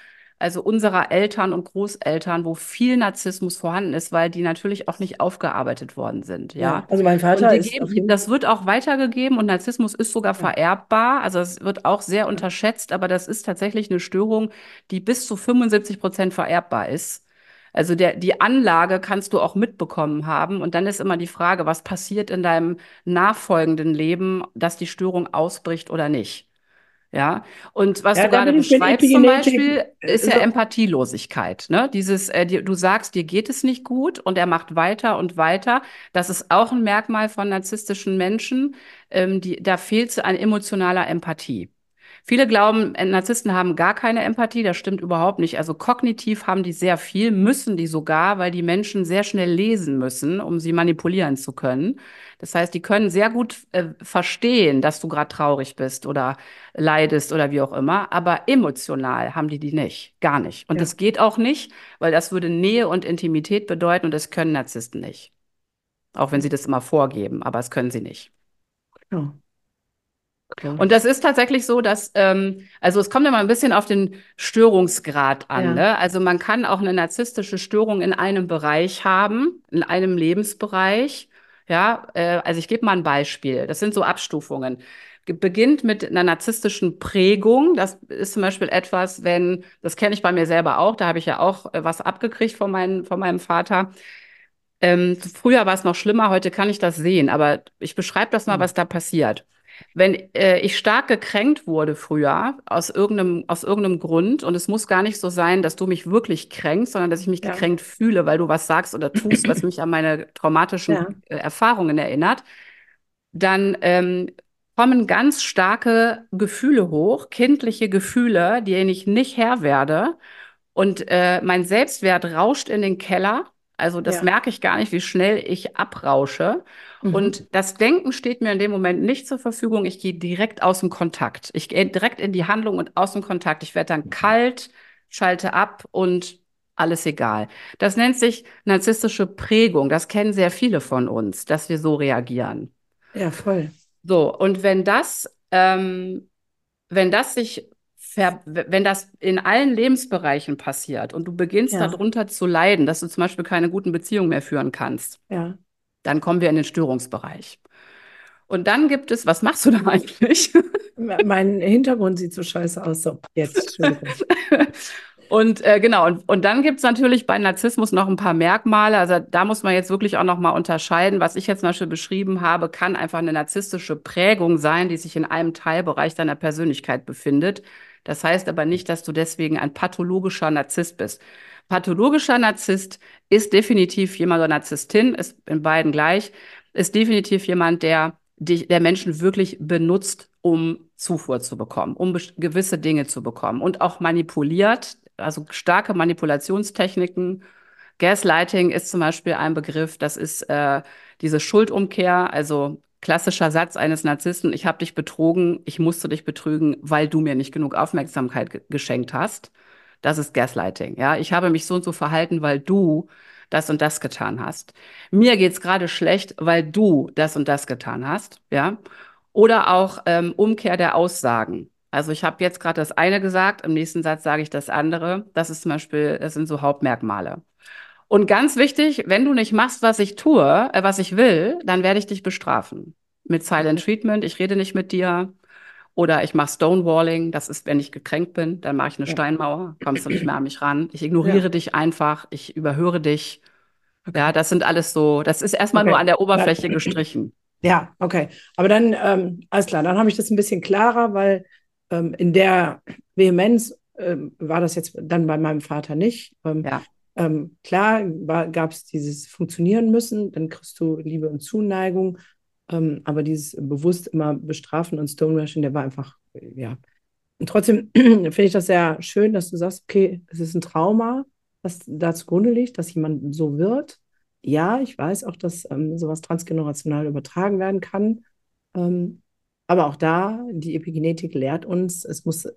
also unserer Eltern und Großeltern, wo viel Narzissmus vorhanden ist, weil die natürlich auch nicht aufgearbeitet worden sind. Ja, ja also mein Vater ist. Geben, das wird auch weitergegeben und Narzissmus ist sogar ja. vererbbar. Also es wird auch sehr unterschätzt, aber das ist tatsächlich eine Störung, die bis zu 75 Prozent vererbbar ist. Also der, die Anlage kannst du auch mitbekommen haben. Und dann ist immer die Frage, was passiert in deinem nachfolgenden Leben, dass die Störung ausbricht oder nicht. Ja, und was ja, du gerade beschreibst zum Beispiel, äh, ist ja so Empathielosigkeit. Ne? Dieses, äh, die, du sagst, dir geht es nicht gut und er macht weiter und weiter. Das ist auch ein Merkmal von narzisstischen Menschen. Ähm, die, da fehlt es an emotionaler Empathie. Viele glauben, äh, Narzissten haben gar keine Empathie. Das stimmt überhaupt nicht. Also kognitiv haben die sehr viel, müssen die sogar, weil die Menschen sehr schnell lesen müssen, um sie manipulieren zu können. Das heißt, die können sehr gut äh, verstehen, dass du gerade traurig bist oder leidest oder wie auch immer. Aber emotional haben die die nicht. Gar nicht. Und ja. das geht auch nicht, weil das würde Nähe und Intimität bedeuten und das können Narzissten nicht. Auch wenn sie das immer vorgeben, aber das können sie nicht. Ja. Und das ist tatsächlich so, dass, ähm, also es kommt immer ein bisschen auf den Störungsgrad an. Ja. Ne? Also man kann auch eine narzisstische Störung in einem Bereich haben, in einem Lebensbereich. Ja, äh, also ich gebe mal ein Beispiel. Das sind so Abstufungen. Beginnt mit einer narzisstischen Prägung. Das ist zum Beispiel etwas, wenn, das kenne ich bei mir selber auch, da habe ich ja auch äh, was abgekriegt von, mein, von meinem Vater. Ähm, früher war es noch schlimmer, heute kann ich das sehen, aber ich beschreibe das mal, hm. was da passiert. Wenn äh, ich stark gekränkt wurde früher aus irgendeinem, aus irgendeinem Grund, und es muss gar nicht so sein, dass du mich wirklich kränkst, sondern dass ich mich ja. gekränkt fühle, weil du was sagst oder tust, was mich an meine traumatischen ja. äh, Erfahrungen erinnert, dann ähm, kommen ganz starke Gefühle hoch, kindliche Gefühle, denen ich nicht Herr werde. Und äh, mein Selbstwert rauscht in den Keller. Also das ja. merke ich gar nicht, wie schnell ich abrausche. Mhm. Und das Denken steht mir in dem Moment nicht zur Verfügung. Ich gehe direkt aus dem Kontakt. Ich gehe direkt in die Handlung und aus dem Kontakt. Ich werde dann kalt, schalte ab und alles egal. Das nennt sich narzisstische Prägung. Das kennen sehr viele von uns, dass wir so reagieren. Ja, voll. So, und wenn das, ähm, wenn das sich wenn das in allen Lebensbereichen passiert und du beginnst ja. darunter zu leiden, dass du zum Beispiel keine guten Beziehungen mehr führen kannst, ja. Dann kommen wir in den Störungsbereich. Und dann gibt es, was machst du da <laughs> eigentlich? Mein Hintergrund sieht so scheiße aus. So, jetzt, <laughs> Und äh, genau, und, und dann gibt es natürlich bei Narzissmus noch ein paar Merkmale. Also da muss man jetzt wirklich auch noch mal unterscheiden. Was ich jetzt zum Beispiel beschrieben habe, kann einfach eine narzisstische Prägung sein, die sich in einem Teilbereich deiner Persönlichkeit befindet. Das heißt aber nicht, dass du deswegen ein pathologischer Narzisst bist. Pathologischer Narzisst ist definitiv jemand oder Narzisstin, ist in beiden gleich, ist definitiv jemand, der, der Menschen wirklich benutzt, um Zufuhr zu bekommen, um gewisse Dinge zu bekommen und auch manipuliert, also starke Manipulationstechniken. Gaslighting ist zum Beispiel ein Begriff, das ist äh, diese Schuldumkehr, also klassischer Satz eines Narzissten, ich habe dich betrogen, ich musste dich betrügen, weil du mir nicht genug Aufmerksamkeit geschenkt hast. Das ist Gaslighting. Ja, ich habe mich so und so verhalten, weil du das und das getan hast. Mir geht's gerade schlecht, weil du das und das getan hast. Ja, oder auch ähm, Umkehr der Aussagen. Also ich habe jetzt gerade das eine gesagt, im nächsten Satz sage ich das andere. Das ist zum Beispiel, das sind so Hauptmerkmale. Und ganz wichtig, wenn du nicht machst, was ich tue, äh, was ich will, dann werde ich dich bestrafen. Mit Silent Treatment, ich rede nicht mit dir, oder ich mache Stonewalling, das ist, wenn ich gekränkt bin, dann mache ich eine ja. Steinmauer, kommst du nicht mehr an mich ran. Ich ignoriere ja. dich einfach, ich überhöre dich. Okay. Ja, das sind alles so, das ist erstmal okay. nur an der Oberfläche ja. gestrichen. Ja, okay. Aber dann, ähm, alles klar, dann habe ich das ein bisschen klarer, weil ähm, in der Vehemenz ähm, war das jetzt dann bei meinem Vater nicht. Ähm, ja. Ähm, klar gab es dieses Funktionieren müssen, dann kriegst du Liebe und Zuneigung ähm, aber dieses bewusst immer bestrafen und Stonewashing, der war einfach, ja. Und trotzdem <clears throat> finde ich das sehr schön, dass du sagst, okay, es ist ein Trauma, was da zugrunde liegt, dass jemand so wird. ja, ich weiß auch, dass ähm, sowas transgenerational übertragen werden kann. Ähm, aber auch da, die Epigenetik lehrt uns, es muss,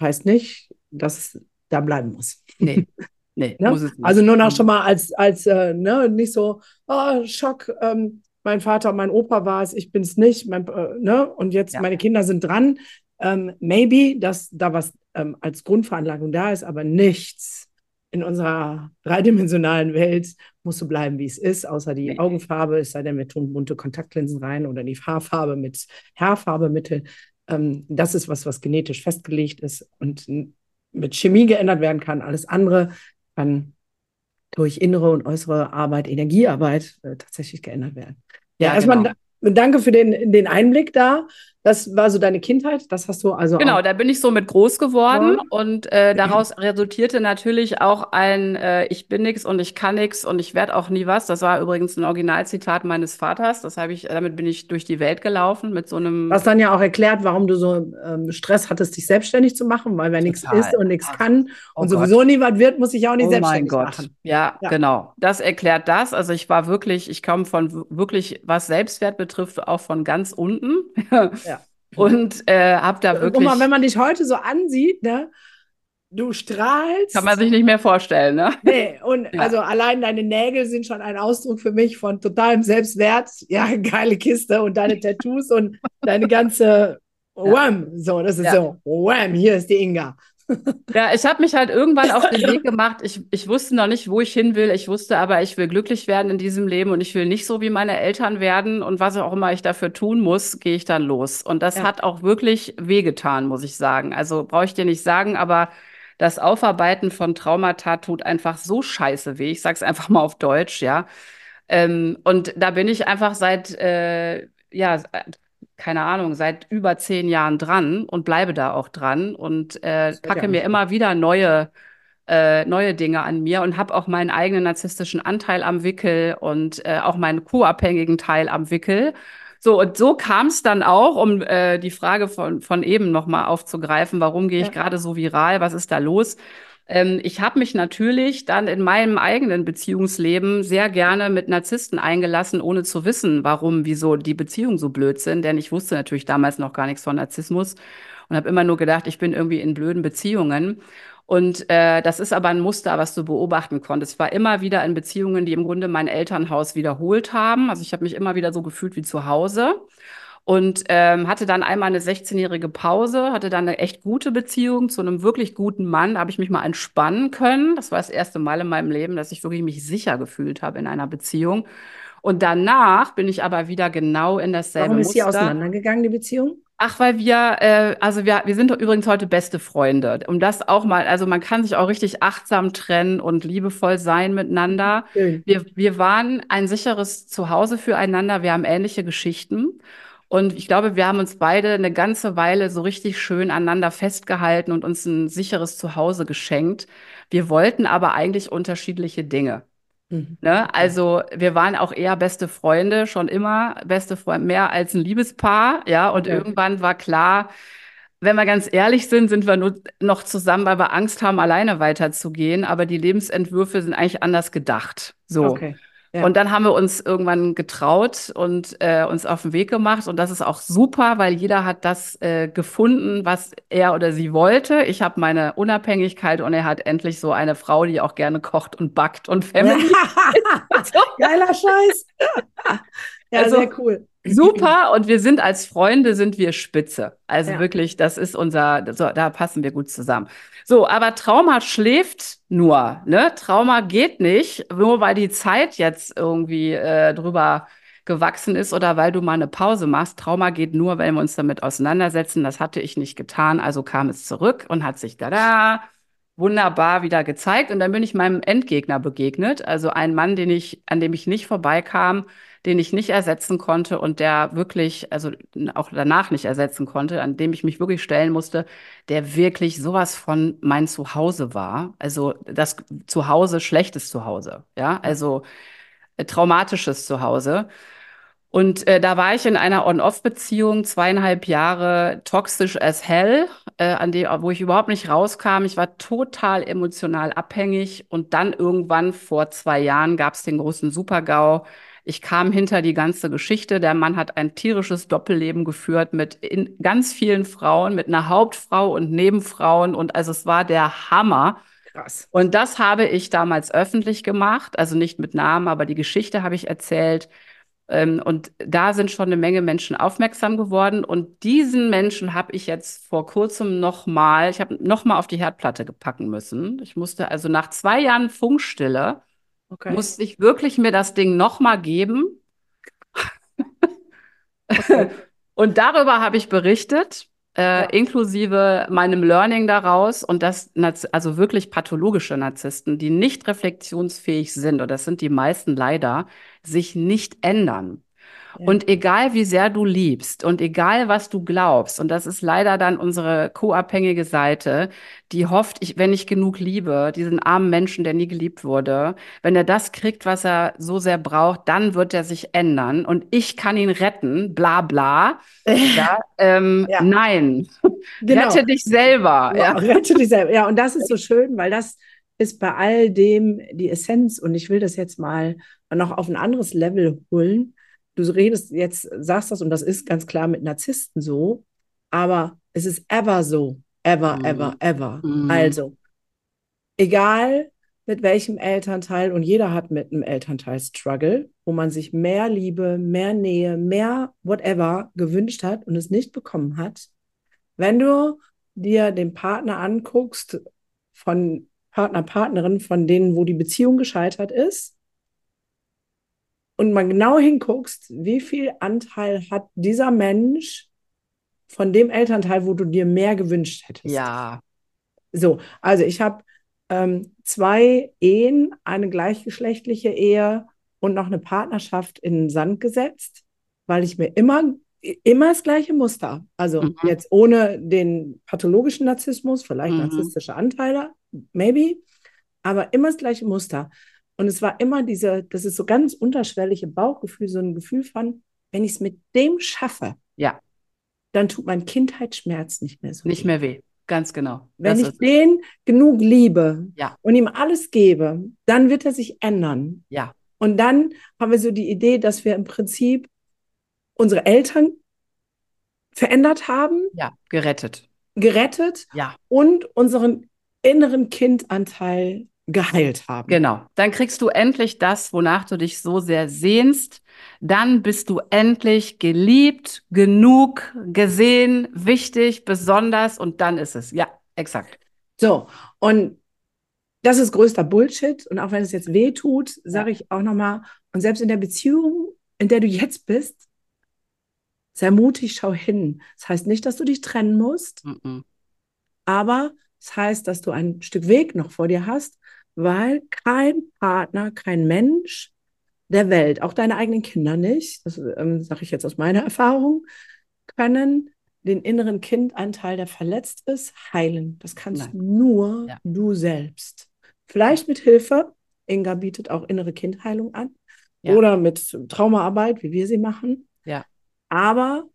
heißt nicht, dass es da bleiben muss. Nee. <laughs> Nee, ne? muss es nicht. Also nur noch schon mal als, als äh, ne, nicht so, oh, Schock, ähm, mein Vater, mein Opa war es, ich bin es nicht, mein, äh, ne? und jetzt ja. meine Kinder sind dran. Ähm, maybe, dass da was ähm, als Grundveranlagung da ist, aber nichts in unserer dreidimensionalen Welt muss so bleiben, wie es ist, außer die nee. Augenfarbe, es sei denn, wir tun bunte Kontaktlinsen rein oder die Haarfarbe mit Haarfarbemittel. Ähm, das ist was, was genetisch festgelegt ist und mit Chemie geändert werden kann. Alles andere kann durch innere und äußere Arbeit, Energiearbeit äh, tatsächlich geändert werden. Ja, ja erstmal genau. danke für den, den Einblick da. Das war so deine Kindheit, das hast du also. Genau, da bin ich so mit groß geworden ja. und äh, daraus resultierte natürlich auch ein äh, Ich bin nix und ich kann nix und ich werde auch nie was. Das war übrigens ein Originalzitat meines Vaters. Das habe ich, damit bin ich durch die Welt gelaufen mit so einem. Was dann ja auch erklärt, warum du so ähm, Stress hattest, dich selbstständig zu machen, weil wer nichts ist und nichts kann oh und Gott. sowieso nie was wird, muss ich auch nicht oh selbstständig machen. Ja, ja, genau. Das erklärt das. Also ich war wirklich, ich komme von wirklich, was Selbstwert betrifft, auch von ganz unten. <laughs> ja. Und äh, habe da wirklich. Guck mal, wenn man dich heute so ansieht, ne? Du strahlst. Kann man sich nicht mehr vorstellen, ne? Nee, und <laughs> ja. also allein deine Nägel sind schon ein Ausdruck für mich von totalem Selbstwert. Ja, <laughs> geile Kiste und deine Tattoos und deine ganze Wham. So, das ist ja. so, Wham, hier ist die Inga. Ja, ich habe mich halt irgendwann auf den Weg <laughs> gemacht. Ich, ich wusste noch nicht, wo ich hin will. Ich wusste aber, ich will glücklich werden in diesem Leben und ich will nicht so wie meine Eltern werden. Und was auch immer ich dafür tun muss, gehe ich dann los. Und das ja. hat auch wirklich wehgetan, muss ich sagen. Also brauche ich dir nicht sagen, aber das Aufarbeiten von Traumata tut einfach so scheiße weh. Ich sag's einfach mal auf Deutsch, ja. Ähm, und da bin ich einfach seit äh, ja keine Ahnung, seit über zehn Jahren dran und bleibe da auch dran und äh, packe mir immer wieder neue, äh, neue Dinge an mir und habe auch meinen eigenen narzisstischen Anteil am Wickel und äh, auch meinen co-abhängigen Teil am Wickel. So, und so kam es dann auch, um äh, die Frage von, von eben nochmal aufzugreifen, warum gehe ich ja. gerade so viral, was ist da los? Ähm, ich habe mich natürlich dann in meinem eigenen Beziehungsleben sehr gerne mit Narzissten eingelassen, ohne zu wissen, warum, wieso die Beziehungen so blöd sind. Denn ich wusste natürlich damals noch gar nichts von Narzissmus und habe immer nur gedacht, ich bin irgendwie in blöden Beziehungen. Und äh, das ist aber ein Muster, was du beobachten konntest. Es war immer wieder in Beziehungen, die im Grunde mein Elternhaus wiederholt haben. Also ich habe mich immer wieder so gefühlt wie zu Hause und ähm, hatte dann einmal eine 16-jährige Pause, hatte dann eine echt gute Beziehung zu einem wirklich guten Mann, da habe ich mich mal entspannen können. Das war das erste Mal in meinem Leben, dass ich wirklich mich sicher gefühlt habe in einer Beziehung. Und danach bin ich aber wieder genau in dasselbe Warum ist sie auseinandergegangen, die Beziehung? Ach, weil wir, äh, also wir, wir sind übrigens heute beste Freunde. Um das auch mal, also man kann sich auch richtig achtsam trennen und liebevoll sein miteinander. Schön. Wir, wir waren ein sicheres Zuhause füreinander. Wir haben ähnliche Geschichten. Und ich glaube, wir haben uns beide eine ganze Weile so richtig schön aneinander festgehalten und uns ein sicheres Zuhause geschenkt. Wir wollten aber eigentlich unterschiedliche Dinge. Mhm. Ne? Also wir waren auch eher beste Freunde, schon immer beste Freunde, mehr als ein Liebespaar, ja. Und okay. irgendwann war klar, wenn wir ganz ehrlich sind, sind wir nur noch zusammen, weil wir Angst haben, alleine weiterzugehen. Aber die Lebensentwürfe sind eigentlich anders gedacht. So. Okay. Ja. Und dann haben wir uns irgendwann getraut und äh, uns auf den Weg gemacht. Und das ist auch super, weil jeder hat das äh, gefunden, was er oder sie wollte. Ich habe meine Unabhängigkeit und er hat endlich so eine Frau, die auch gerne kocht und backt und <laughs> Family. <laughs> <laughs> Geiler Scheiß. ja, also, sehr cool. Super <laughs> und wir sind als Freunde sind wir spitze. Also ja. wirklich, das ist unser, so, da passen wir gut zusammen. So, aber Trauma schläft nur, ne? Trauma geht nicht, nur weil die Zeit jetzt irgendwie äh, drüber gewachsen ist oder weil du mal eine Pause machst. Trauma geht nur, wenn wir uns damit auseinandersetzen. Das hatte ich nicht getan, also kam es zurück und hat sich da da wunderbar wieder gezeigt. Und dann bin ich meinem Endgegner begegnet, also ein Mann, den ich, an dem ich nicht vorbeikam, den ich nicht ersetzen konnte und der wirklich, also auch danach nicht ersetzen konnte, an dem ich mich wirklich stellen musste, der wirklich sowas von mein Zuhause war. Also das Zuhause, schlechtes Zuhause, ja, also äh, traumatisches Zuhause. Und äh, da war ich in einer On-Off-Beziehung, zweieinhalb Jahre toxisch as hell, äh, an dem, wo ich überhaupt nicht rauskam. Ich war total emotional abhängig. Und dann irgendwann vor zwei Jahren gab es den großen Super-GAU. Ich kam hinter die ganze Geschichte. Der Mann hat ein tierisches Doppelleben geführt mit ganz vielen Frauen, mit einer Hauptfrau und Nebenfrauen. Und also es war der Hammer. Krass. Und das habe ich damals öffentlich gemacht. Also nicht mit Namen, aber die Geschichte habe ich erzählt. Ähm, und da sind schon eine Menge Menschen aufmerksam geworden. Und diesen Menschen habe ich jetzt vor kurzem nochmal, ich habe nochmal auf die Herdplatte gepacken müssen. Ich musste also nach zwei Jahren Funkstille, okay. musste ich wirklich mir das Ding nochmal geben. Okay. <laughs> und darüber habe ich berichtet äh, ja. inklusive meinem Learning daraus und das, also wirklich pathologische Narzissten, die nicht reflexionsfähig sind, und das sind die meisten leider, sich nicht ändern. Und egal wie sehr du liebst und egal was du glaubst, und das ist leider dann unsere co-abhängige Seite, die hofft, ich, wenn ich genug liebe, diesen armen Menschen, der nie geliebt wurde, wenn er das kriegt, was er so sehr braucht, dann wird er sich ändern und ich kann ihn retten, bla bla. <laughs> ja, ähm, ja. Nein, genau. rette dich selber. Ja, ja. Rette dich selber. Ja, und das ist so schön, weil das ist bei all dem die Essenz und ich will das jetzt mal noch auf ein anderes Level holen du redest jetzt, sagst das und das ist ganz klar mit Narzissten so, aber es ist ever so. Ever, mhm. ever, ever. Mhm. Also, egal mit welchem Elternteil und jeder hat mit einem Elternteil Struggle, wo man sich mehr Liebe, mehr Nähe, mehr whatever gewünscht hat und es nicht bekommen hat. Wenn du dir den Partner anguckst von Partner, Partnerin, von denen, wo die Beziehung gescheitert ist, und man genau hinguckst, wie viel Anteil hat dieser Mensch von dem Elternteil, wo du dir mehr gewünscht hättest. Ja. So, also ich habe ähm, zwei Ehen, eine gleichgeschlechtliche Ehe und noch eine Partnerschaft in den Sand gesetzt, weil ich mir immer immer das gleiche Muster. Also mhm. jetzt ohne den pathologischen Narzissmus, vielleicht mhm. narzisstische Anteile, maybe, aber immer das gleiche Muster. Und es war immer diese, das ist so ganz unterschwellige Bauchgefühl, so ein Gefühl von, wenn ich es mit dem schaffe, ja. dann tut mein Kindheitsschmerz nicht mehr so Nicht weh. mehr weh, ganz genau. Wenn das ich den genug liebe ja. und ihm alles gebe, dann wird er sich ändern. Ja. Und dann haben wir so die Idee, dass wir im Prinzip unsere Eltern verändert haben. Ja, gerettet. Gerettet. Ja. Und unseren inneren Kindanteil geheilt haben. Genau. Dann kriegst du endlich das, wonach du dich so sehr sehnst. Dann bist du endlich geliebt, genug, gesehen, wichtig, besonders und dann ist es. Ja, exakt. So, und das ist größter Bullshit. Und auch wenn es jetzt weh tut, sage ich auch nochmal, und selbst in der Beziehung, in der du jetzt bist, sei mutig, schau hin. Das heißt nicht, dass du dich trennen musst, mm -mm. aber das heißt, dass du ein Stück Weg noch vor dir hast weil kein Partner, kein Mensch der Welt, auch deine eigenen Kinder nicht, das ähm, sage ich jetzt aus meiner <laughs> Erfahrung, können den inneren Kindanteil, der verletzt ist, heilen. Das kannst Nein. nur ja. du selbst. Vielleicht mit Hilfe. Inga bietet auch innere Kindheilung an. Ja. Oder mit Traumaarbeit, wie wir sie machen. Ja. Aber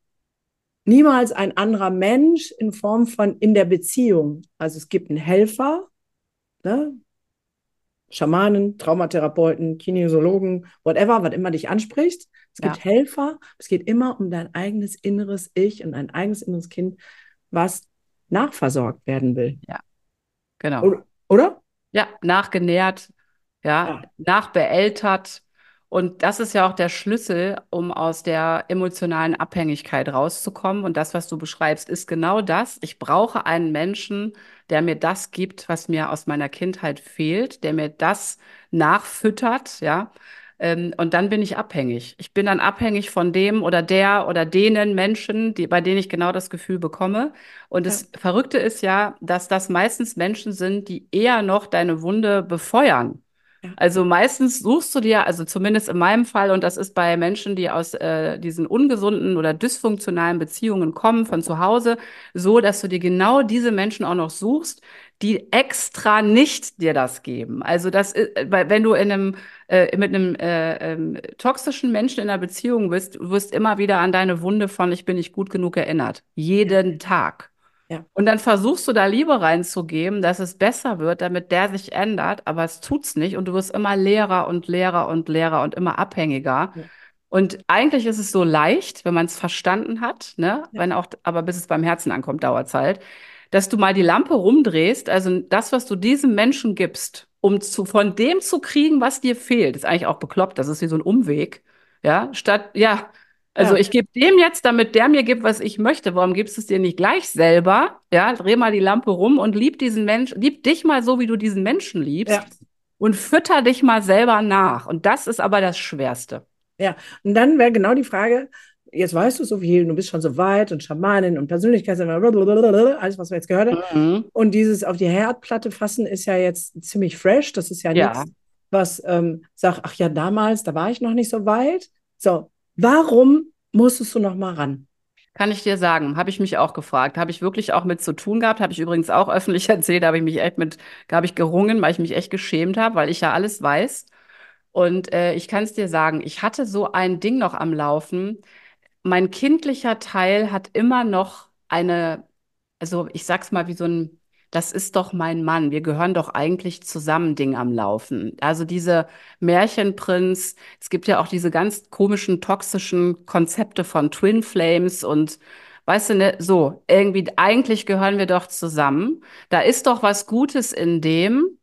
niemals ein anderer Mensch in Form von in der Beziehung. Also es gibt einen Helfer, ne? Schamanen, Traumatherapeuten, Kinesiologen, whatever, was immer dich anspricht. Es gibt ja. Helfer. Es geht immer um dein eigenes inneres Ich und ein eigenes inneres Kind, was nachversorgt werden will. Ja, genau. Oder? oder? Ja, nachgenährt, ja, ja, nachbeeltert. Und das ist ja auch der Schlüssel, um aus der emotionalen Abhängigkeit rauszukommen. Und das, was du beschreibst, ist genau das. Ich brauche einen Menschen, der mir das gibt, was mir aus meiner Kindheit fehlt, der mir das nachfüttert, ja. Ähm, und dann bin ich abhängig. Ich bin dann abhängig von dem oder der oder denen Menschen, die, bei denen ich genau das Gefühl bekomme. Und ja. das Verrückte ist ja, dass das meistens Menschen sind, die eher noch deine Wunde befeuern. Also meistens suchst du dir, also zumindest in meinem Fall, und das ist bei Menschen, die aus äh, diesen ungesunden oder dysfunktionalen Beziehungen kommen von zu Hause, so, dass du dir genau diese Menschen auch noch suchst, die extra nicht dir das geben. Also das, wenn du in einem äh, mit einem äh, äh, toxischen Menschen in einer Beziehung bist, du wirst immer wieder an deine Wunde von ich bin nicht gut genug erinnert. Jeden Tag. Ja. Und dann versuchst du da Liebe reinzugeben, dass es besser wird, damit der sich ändert, aber es tut's nicht und du wirst immer leerer und leerer und leerer und immer abhängiger. Ja. Und eigentlich ist es so leicht, wenn man es verstanden hat, ne? Ja. Wenn auch, aber bis es beim Herzen ankommt, dauert es halt, dass du mal die Lampe rumdrehst, also das, was du diesem Menschen gibst, um zu, von dem zu kriegen, was dir fehlt, ist eigentlich auch bekloppt, das ist wie so ein Umweg. Ja, statt, ja, also ja. ich gebe dem jetzt, damit der mir gibt, was ich möchte. Warum gibst du es dir nicht gleich selber? Ja, dreh mal die Lampe rum und lieb diesen Menschen, lieb dich mal so, wie du diesen Menschen liebst. Ja. Und fütter dich mal selber nach. Und das ist aber das Schwerste. Ja, und dann wäre genau die Frage, jetzt weißt du so viel, du bist schon so weit und Schamanin und Persönlichkeit, alles, was wir jetzt gehört haben. Mhm. Und dieses auf die Herdplatte fassen ist ja jetzt ziemlich fresh. Das ist ja, ja. nichts, was ähm, sagt, ach ja, damals, da war ich noch nicht so weit. So, Warum musstest du noch mal ran? Kann ich dir sagen, habe ich mich auch gefragt. Habe ich wirklich auch mit zu tun gehabt? Habe ich übrigens auch öffentlich <laughs> erzählt, habe ich mich echt mit, habe ich gerungen, weil ich mich echt geschämt habe, weil ich ja alles weiß. Und äh, ich kann es dir sagen, ich hatte so ein Ding noch am Laufen. Mein kindlicher Teil hat immer noch eine, also ich sag's mal wie so ein das ist doch mein Mann, wir gehören doch eigentlich zusammen Ding am Laufen. Also diese Märchenprinz, es gibt ja auch diese ganz komischen, toxischen Konzepte von Twin Flames und weißt du, ne, so, irgendwie, eigentlich gehören wir doch zusammen. Da ist doch was Gutes in dem,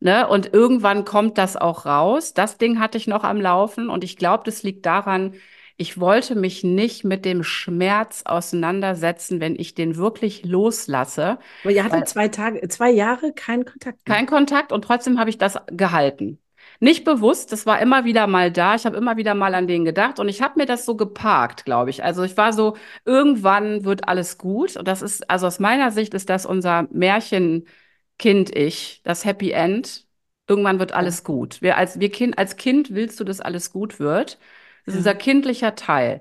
ne, und irgendwann kommt das auch raus. Das Ding hatte ich noch am Laufen und ich glaube, das liegt daran, ich wollte mich nicht mit dem Schmerz auseinandersetzen, wenn ich den wirklich loslasse. Aber ihr hattet zwei Tage, zwei Jahre keinen Kontakt. Mehr. Kein Kontakt und trotzdem habe ich das gehalten. Nicht bewusst, das war immer wieder mal da. Ich habe immer wieder mal an den gedacht und ich habe mir das so geparkt, glaube ich. Also ich war so, irgendwann wird alles gut. Und das ist, also aus meiner Sicht ist das unser Märchenkind-Ich, das Happy End. Irgendwann wird alles gut. Wir als, wir kind, als Kind willst du, dass alles gut wird. Ist dieser kindliche Teil.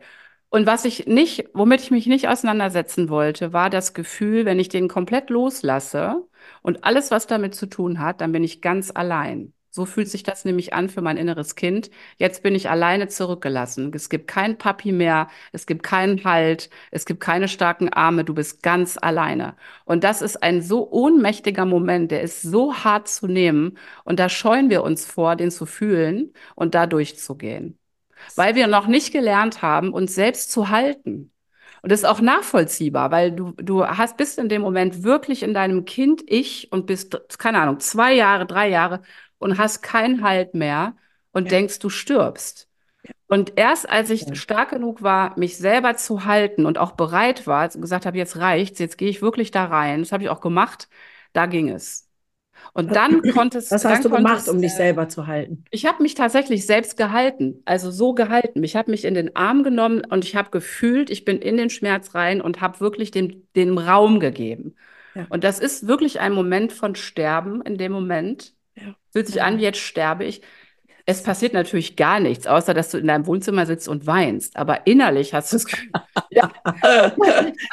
Und was ich nicht, womit ich mich nicht auseinandersetzen wollte, war das Gefühl, wenn ich den komplett loslasse und alles, was damit zu tun hat, dann bin ich ganz allein. So fühlt sich das nämlich an für mein inneres Kind. Jetzt bin ich alleine zurückgelassen. Es gibt keinen Papi mehr, es gibt keinen Halt, es gibt keine starken Arme, du bist ganz alleine. Und das ist ein so ohnmächtiger Moment, der ist so hart zu nehmen und da scheuen wir uns vor, den zu fühlen und da durchzugehen weil wir noch nicht gelernt haben, uns selbst zu halten. Und das ist auch nachvollziehbar, weil du, du hast, bist in dem Moment wirklich in deinem Kind-Ich und bist, keine Ahnung, zwei Jahre, drei Jahre und hast keinen Halt mehr und ja. denkst, du stirbst. Und erst als ich ja. stark genug war, mich selber zu halten und auch bereit war, gesagt habe, jetzt reicht's, jetzt gehe ich wirklich da rein, das habe ich auch gemacht, da ging es. Und dann <clears throat> konnte es. Was hast du gemacht, um dich äh, selber zu halten? Ich habe mich tatsächlich selbst gehalten, also so gehalten. Ich habe mich in den Arm genommen und ich habe gefühlt, ich bin in den Schmerz rein und habe wirklich dem, dem Raum gegeben. Ja. Und das ist wirklich ein Moment von Sterben in dem Moment. Ja. Fühlt sich ja. an, wie jetzt sterbe ich. Es passiert natürlich gar nichts, außer dass du in deinem Wohnzimmer sitzt und weinst. Aber innerlich hast du es. ja. <laughs>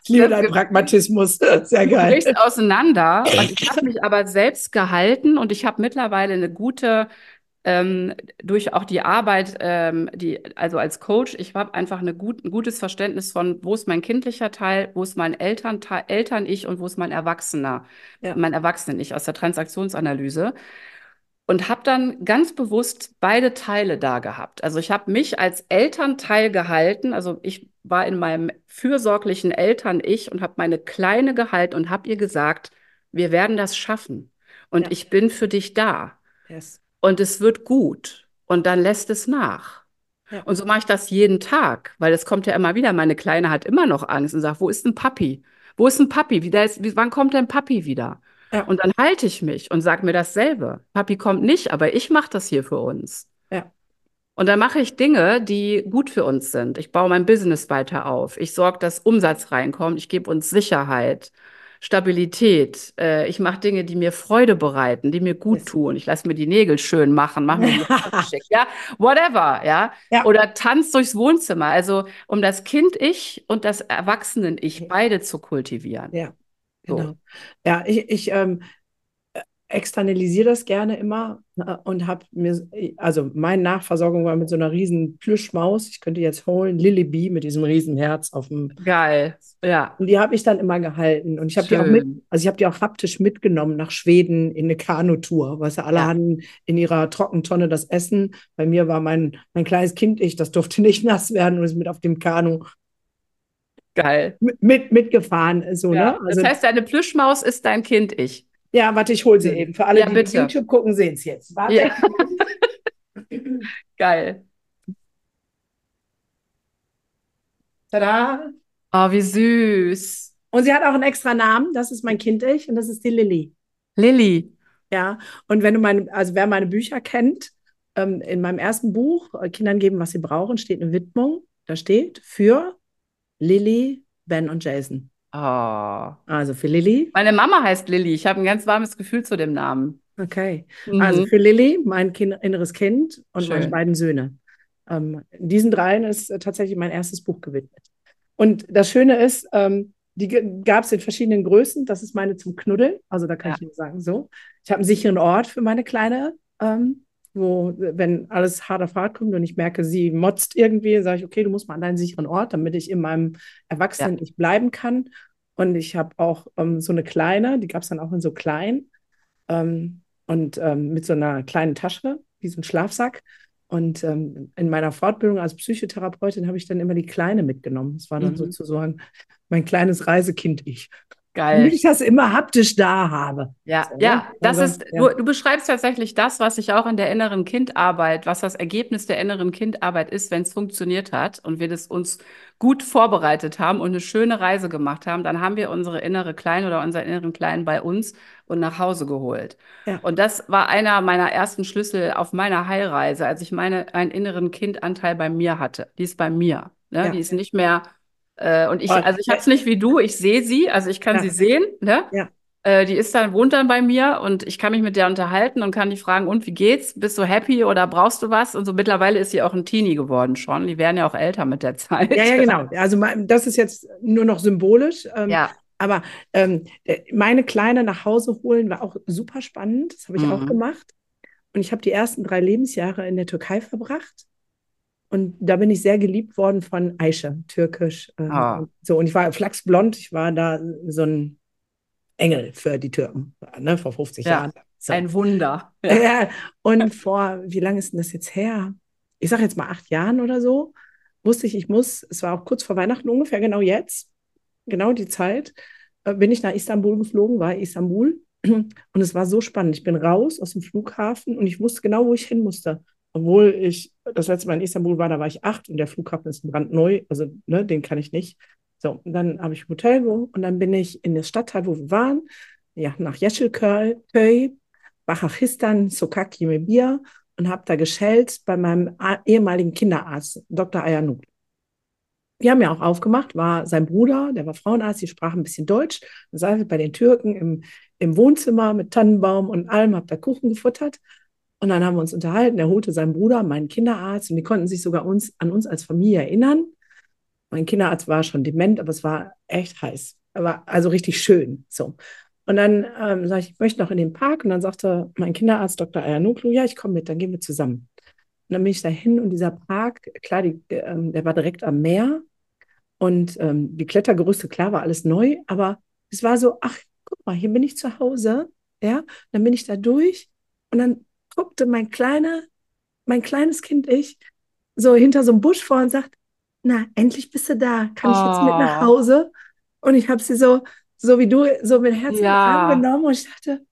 Ich liebe deinen Pragmatismus. Sehr geil. Du brichst auseinander. Und ich habe mich aber selbst gehalten und ich habe mittlerweile eine gute, ähm, durch auch die Arbeit, ähm, die, also als Coach, ich habe einfach eine gut, ein gutes Verständnis von, wo ist mein kindlicher Teil, wo ist mein Eltern-Ich und wo ist mein Erwachsener, ja. mein Erwachsenen-Ich aus der Transaktionsanalyse und habe dann ganz bewusst beide Teile da gehabt. Also ich habe mich als Elternteil gehalten, also ich war in meinem fürsorglichen Eltern-Ich und habe meine Kleine gehalten und habe ihr gesagt, wir werden das schaffen und ja. ich bin für dich da yes. und es wird gut und dann lässt es nach. Ja. Und so mache ich das jeden Tag, weil es kommt ja immer wieder. Meine Kleine hat immer noch Angst und sagt, wo ist ein Papi? Wo ist ein Papi? Wie, ist, wie, wann kommt denn Papi wieder? Ja. Und dann halte ich mich und sage mir dasselbe. Papi kommt nicht, aber ich mache das hier für uns. Ja. Und dann mache ich Dinge, die gut für uns sind. Ich baue mein Business weiter auf. Ich sorge, dass Umsatz reinkommt. Ich gebe uns Sicherheit, Stabilität. Äh, ich mache Dinge, die mir Freude bereiten, die mir gut tun. Ich lasse mir die Nägel schön machen, mache mir die <laughs> schick, ja, whatever, ja? ja. Oder tanz durchs Wohnzimmer. Also um das Kind-Ich und das Erwachsenen-Ich beide zu kultivieren. Ja. Genau. Ja, ich, ich ähm, externalisiere das gerne immer äh, und habe mir, also meine Nachversorgung war mit so einer riesen Plüschmaus, ich könnte jetzt holen, Lily Bee mit diesem riesen Herz auf dem. Geil, ja. Und die habe ich dann immer gehalten und ich habe die auch mit, also ich habe die auch haptisch mitgenommen nach Schweden in eine Kanutour, weil sie alle ja. hatten in ihrer Trockentonne das Essen. Bei mir war mein, mein kleines Kind, ich, das durfte <laughs> nicht nass werden und ist mit auf dem Kanu Geil. Mit, mitgefahren. So, ja. ne? also, das heißt, deine Plüschmaus ist dein Kind-Ich. Ja, warte, ich hole sie eben. Für alle, ja, die bitte. YouTube gucken, sehen es jetzt. Warte. Ja. <laughs> Geil. Tada. Oh, wie süß. Und sie hat auch einen extra Namen. Das ist mein Kind-Ich und das ist die Lilly. Lilly. Ja, und wenn du meine, also wer meine Bücher kennt, ähm, in meinem ersten Buch, äh, Kindern geben, was sie brauchen, steht eine Widmung. Da steht für Lilly, Ben und Jason. Oh. Also für Lilly. Meine Mama heißt Lilly. Ich habe ein ganz warmes Gefühl zu dem Namen. Okay. Mhm. Also für Lilly, mein kind, inneres Kind und Schön. meine beiden Söhne. Ähm, diesen dreien ist äh, tatsächlich mein erstes Buch gewidmet. Und das Schöne ist, ähm, die gab es in verschiedenen Größen. Das ist meine zum Knuddeln. Also da kann ja. ich nur sagen, so. Ich habe einen sicheren Ort für meine Kleine. Ähm, wo, wenn alles hart auf hart kommt und ich merke, sie motzt irgendwie, sage ich, okay, du musst mal an deinen sicheren Ort, damit ich in meinem Erwachsenen ja. bleiben kann. Und ich habe auch ähm, so eine kleine, die gab es dann auch in so klein ähm, und ähm, mit so einer kleinen Tasche, wie so ein Schlafsack. Und ähm, in meiner Fortbildung als Psychotherapeutin habe ich dann immer die Kleine mitgenommen. Das war dann mhm. sozusagen mein kleines Reisekind-Ich. Geil. Wie ich das immer haptisch da habe. Ja, so, ja, das also, ist, ja. Du, du, beschreibst tatsächlich das, was ich auch in der inneren Kindarbeit, was das Ergebnis der inneren Kindarbeit ist, wenn es funktioniert hat und wir das uns gut vorbereitet haben und eine schöne Reise gemacht haben, dann haben wir unsere innere Kleine oder unseren inneren Kleinen bei uns und nach Hause geholt. Ja. Und das war einer meiner ersten Schlüssel auf meiner Heilreise, als ich meine, einen inneren Kindanteil bei mir hatte. Die ist bei mir. Ne? Ja. Die ist nicht mehr äh, und ich, also ich habe es nicht wie du, ich sehe sie, also ich kann ja. sie sehen, ne? Ja. Äh, die ist dann, wohnt dann bei mir und ich kann mich mit der unterhalten und kann die fragen, und wie geht's? Bist du happy oder brauchst du was? Und so mittlerweile ist sie auch ein Teenie geworden schon. Die werden ja auch älter mit der Zeit. Ja, ja, <laughs> genau. Also das ist jetzt nur noch symbolisch. Ähm, ja. Aber ähm, äh, meine Kleine nach Hause holen war auch super spannend. Das habe ich mhm. auch gemacht. Und ich habe die ersten drei Lebensjahre in der Türkei verbracht. Und da bin ich sehr geliebt worden von Aisha, türkisch. Äh, ah. So, und ich war flachsblond, ich war da so ein Engel für die Türken, ne, vor 50 ja, Jahren. So. Ein Wunder. <laughs> Ja. Und vor, wie lange ist denn das jetzt her? Ich sage jetzt mal acht Jahren oder so, wusste ich, ich muss, es war auch kurz vor Weihnachten ungefähr, genau jetzt, genau die Zeit, äh, bin ich nach Istanbul geflogen, war Istanbul. <clears throat> Und es war so spannend. Ich bin raus aus dem Flughafen und ich wusste genau, wo ich hin musste obwohl ich das letzte Mal in Istanbul war, da war ich acht und der Flughafen ist brandneu, also ne, den kann ich nicht. So, und dann habe ich ein Hotel wo, und dann bin ich in der Stadtteil, wo wir waren, ja, nach Yeşilköy, Bachachistan, Sokaki Mebir und habe da geschellt bei meinem ehemaligen Kinderarzt, Dr. Ayanuk. Die haben ja auch aufgemacht, war sein Bruder, der war Frauenarzt, die sprach ein bisschen Deutsch. Dann saß ich bei den Türken im, im Wohnzimmer mit Tannenbaum und allem, habe da Kuchen gefuttert. Und dann haben wir uns unterhalten. Er holte seinen Bruder, meinen Kinderarzt, und die konnten sich sogar uns, an uns als Familie erinnern. Mein Kinderarzt war schon dement, aber es war echt heiß. Aber also richtig schön. So. Und dann ähm, sage ich, ich möchte noch in den Park. Und dann sagte mein Kinderarzt, Dr. Ayanoglu, ja, ich komme mit, dann gehen wir zusammen. Und dann bin ich dahin und dieser Park, klar, die, ähm, der war direkt am Meer. Und ähm, die Klettergerüste, klar, war alles neu, aber es war so, ach, guck mal, hier bin ich zu Hause. Ja, dann bin ich da durch und dann guckte mein kleiner, mein kleines Kind ich so hinter so einem Busch vor und sagt, na, endlich bist du da, kann ich jetzt mit nach oh. Hause? Und ich habe sie so, so wie du, so mit Herzen ja. angenommen und ich dachte,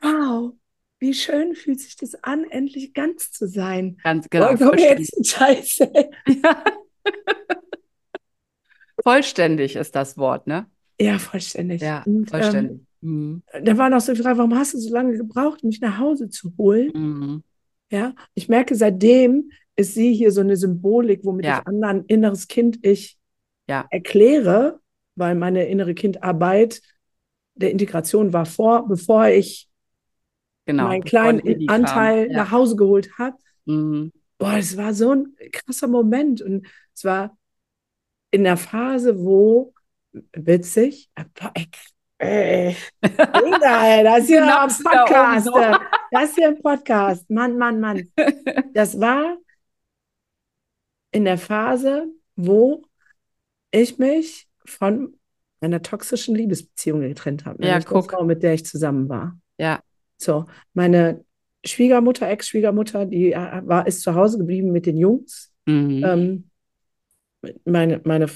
wow, wie schön fühlt sich das an, endlich ganz zu sein. Ganz genau. Oh, jetzt Scheiße. Ja. <laughs> vollständig ist das Wort, ne? Ja, vollständig. Ja, und, vollständig. Ähm, Mhm. Da war noch so die Frage, warum hast du so lange gebraucht, mich nach Hause zu holen? Mhm. Ja, ich merke, seitdem ist sie hier so eine Symbolik, womit ja. ich anderen inneres Kind ich ja. erkläre, weil meine innere Kindarbeit der Integration war vor, bevor ich genau, meinen kleinen Anteil ja. nach Hause geholt habe. Mhm. Boah, es war so ein krasser Moment und es war in der Phase, wo witzig, boah, Ey, Inga, das ist <laughs> hier ein Podcast. Da das ist hier ein Podcast. Mann, Mann, Mann. <laughs> Das war in der Phase, wo ich mich von einer toxischen Liebesbeziehung getrennt habe. Ja, guck. Frau, mit der ich zusammen war. Ja. So, meine Schwiegermutter, Ex-Schwiegermutter, die äh, war, ist zu Hause geblieben mit den Jungs. Mhm. Ähm, meine, meine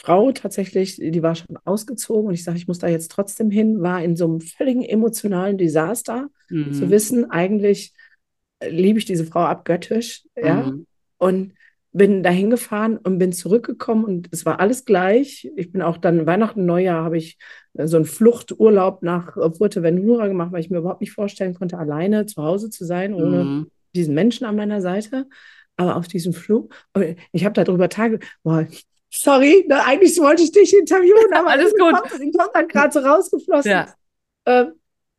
Frau tatsächlich, die war schon ausgezogen und ich sage, ich muss da jetzt trotzdem hin, war in so einem völligen emotionalen Desaster, mhm. zu wissen, eigentlich äh, liebe ich diese Frau abgöttisch, ja, mhm. und bin dahin gefahren und bin zurückgekommen und es war alles gleich. Ich bin auch dann Weihnachten, Neujahr habe ich äh, so einen Fluchturlaub nach Fuerteventura gemacht, weil ich mir überhaupt nicht vorstellen konnte, alleine zu Hause zu sein, ohne mhm. diesen Menschen an meiner Seite. Aber auf diesem Flug, ich habe darüber Tage, boah, sorry, ne, eigentlich wollte ich dich interviewen, aber <laughs> alles gut. Ich kommt dann gerade so rausgeflossen. Ja. Ähm,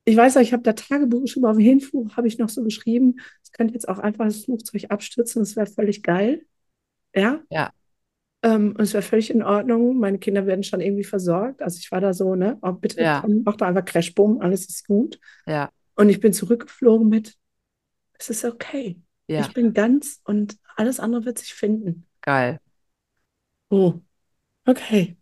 ich weiß auch, ich habe da Tagebuch schon mal auf dem Hinflug, habe ich noch so geschrieben, es könnte jetzt auch einfach das Flugzeug abstürzen, das wäre völlig geil. Ja. Ja. Ähm, und es wäre völlig in Ordnung. Meine Kinder werden schon irgendwie versorgt. Also ich war da so, ne? Oh, bitte ja. komm, mach doch einfach Crashbumm, alles ist gut. Ja. Und ich bin zurückgeflogen mit, es ist okay. Ja. Ich bin ganz und alles andere wird sich finden. Geil. Oh, okay.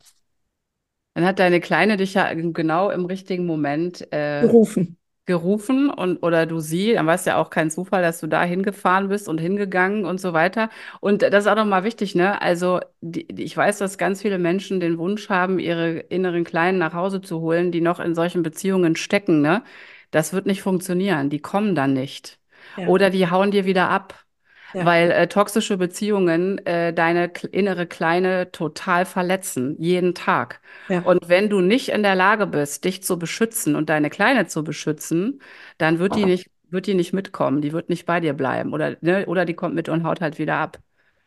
Dann hat deine Kleine dich ja genau im richtigen Moment äh, gerufen gerufen und oder du sie, dann war es ja auch kein Zufall, dass du da hingefahren bist und hingegangen und so weiter. Und das ist auch nochmal wichtig, ne? Also die, die, ich weiß, dass ganz viele Menschen den Wunsch haben, ihre inneren Kleinen nach Hause zu holen, die noch in solchen Beziehungen stecken, ne? Das wird nicht funktionieren. Die kommen dann nicht. Ja. Oder die hauen dir wieder ab. Ja. Weil äh, toxische Beziehungen äh, deine innere Kleine total verletzen, jeden Tag. Ja. Und wenn du nicht in der Lage bist, dich zu beschützen und deine Kleine zu beschützen, dann wird die nicht, wird die nicht mitkommen, die wird nicht bei dir bleiben. Oder, ne, oder die kommt mit und haut halt wieder ab.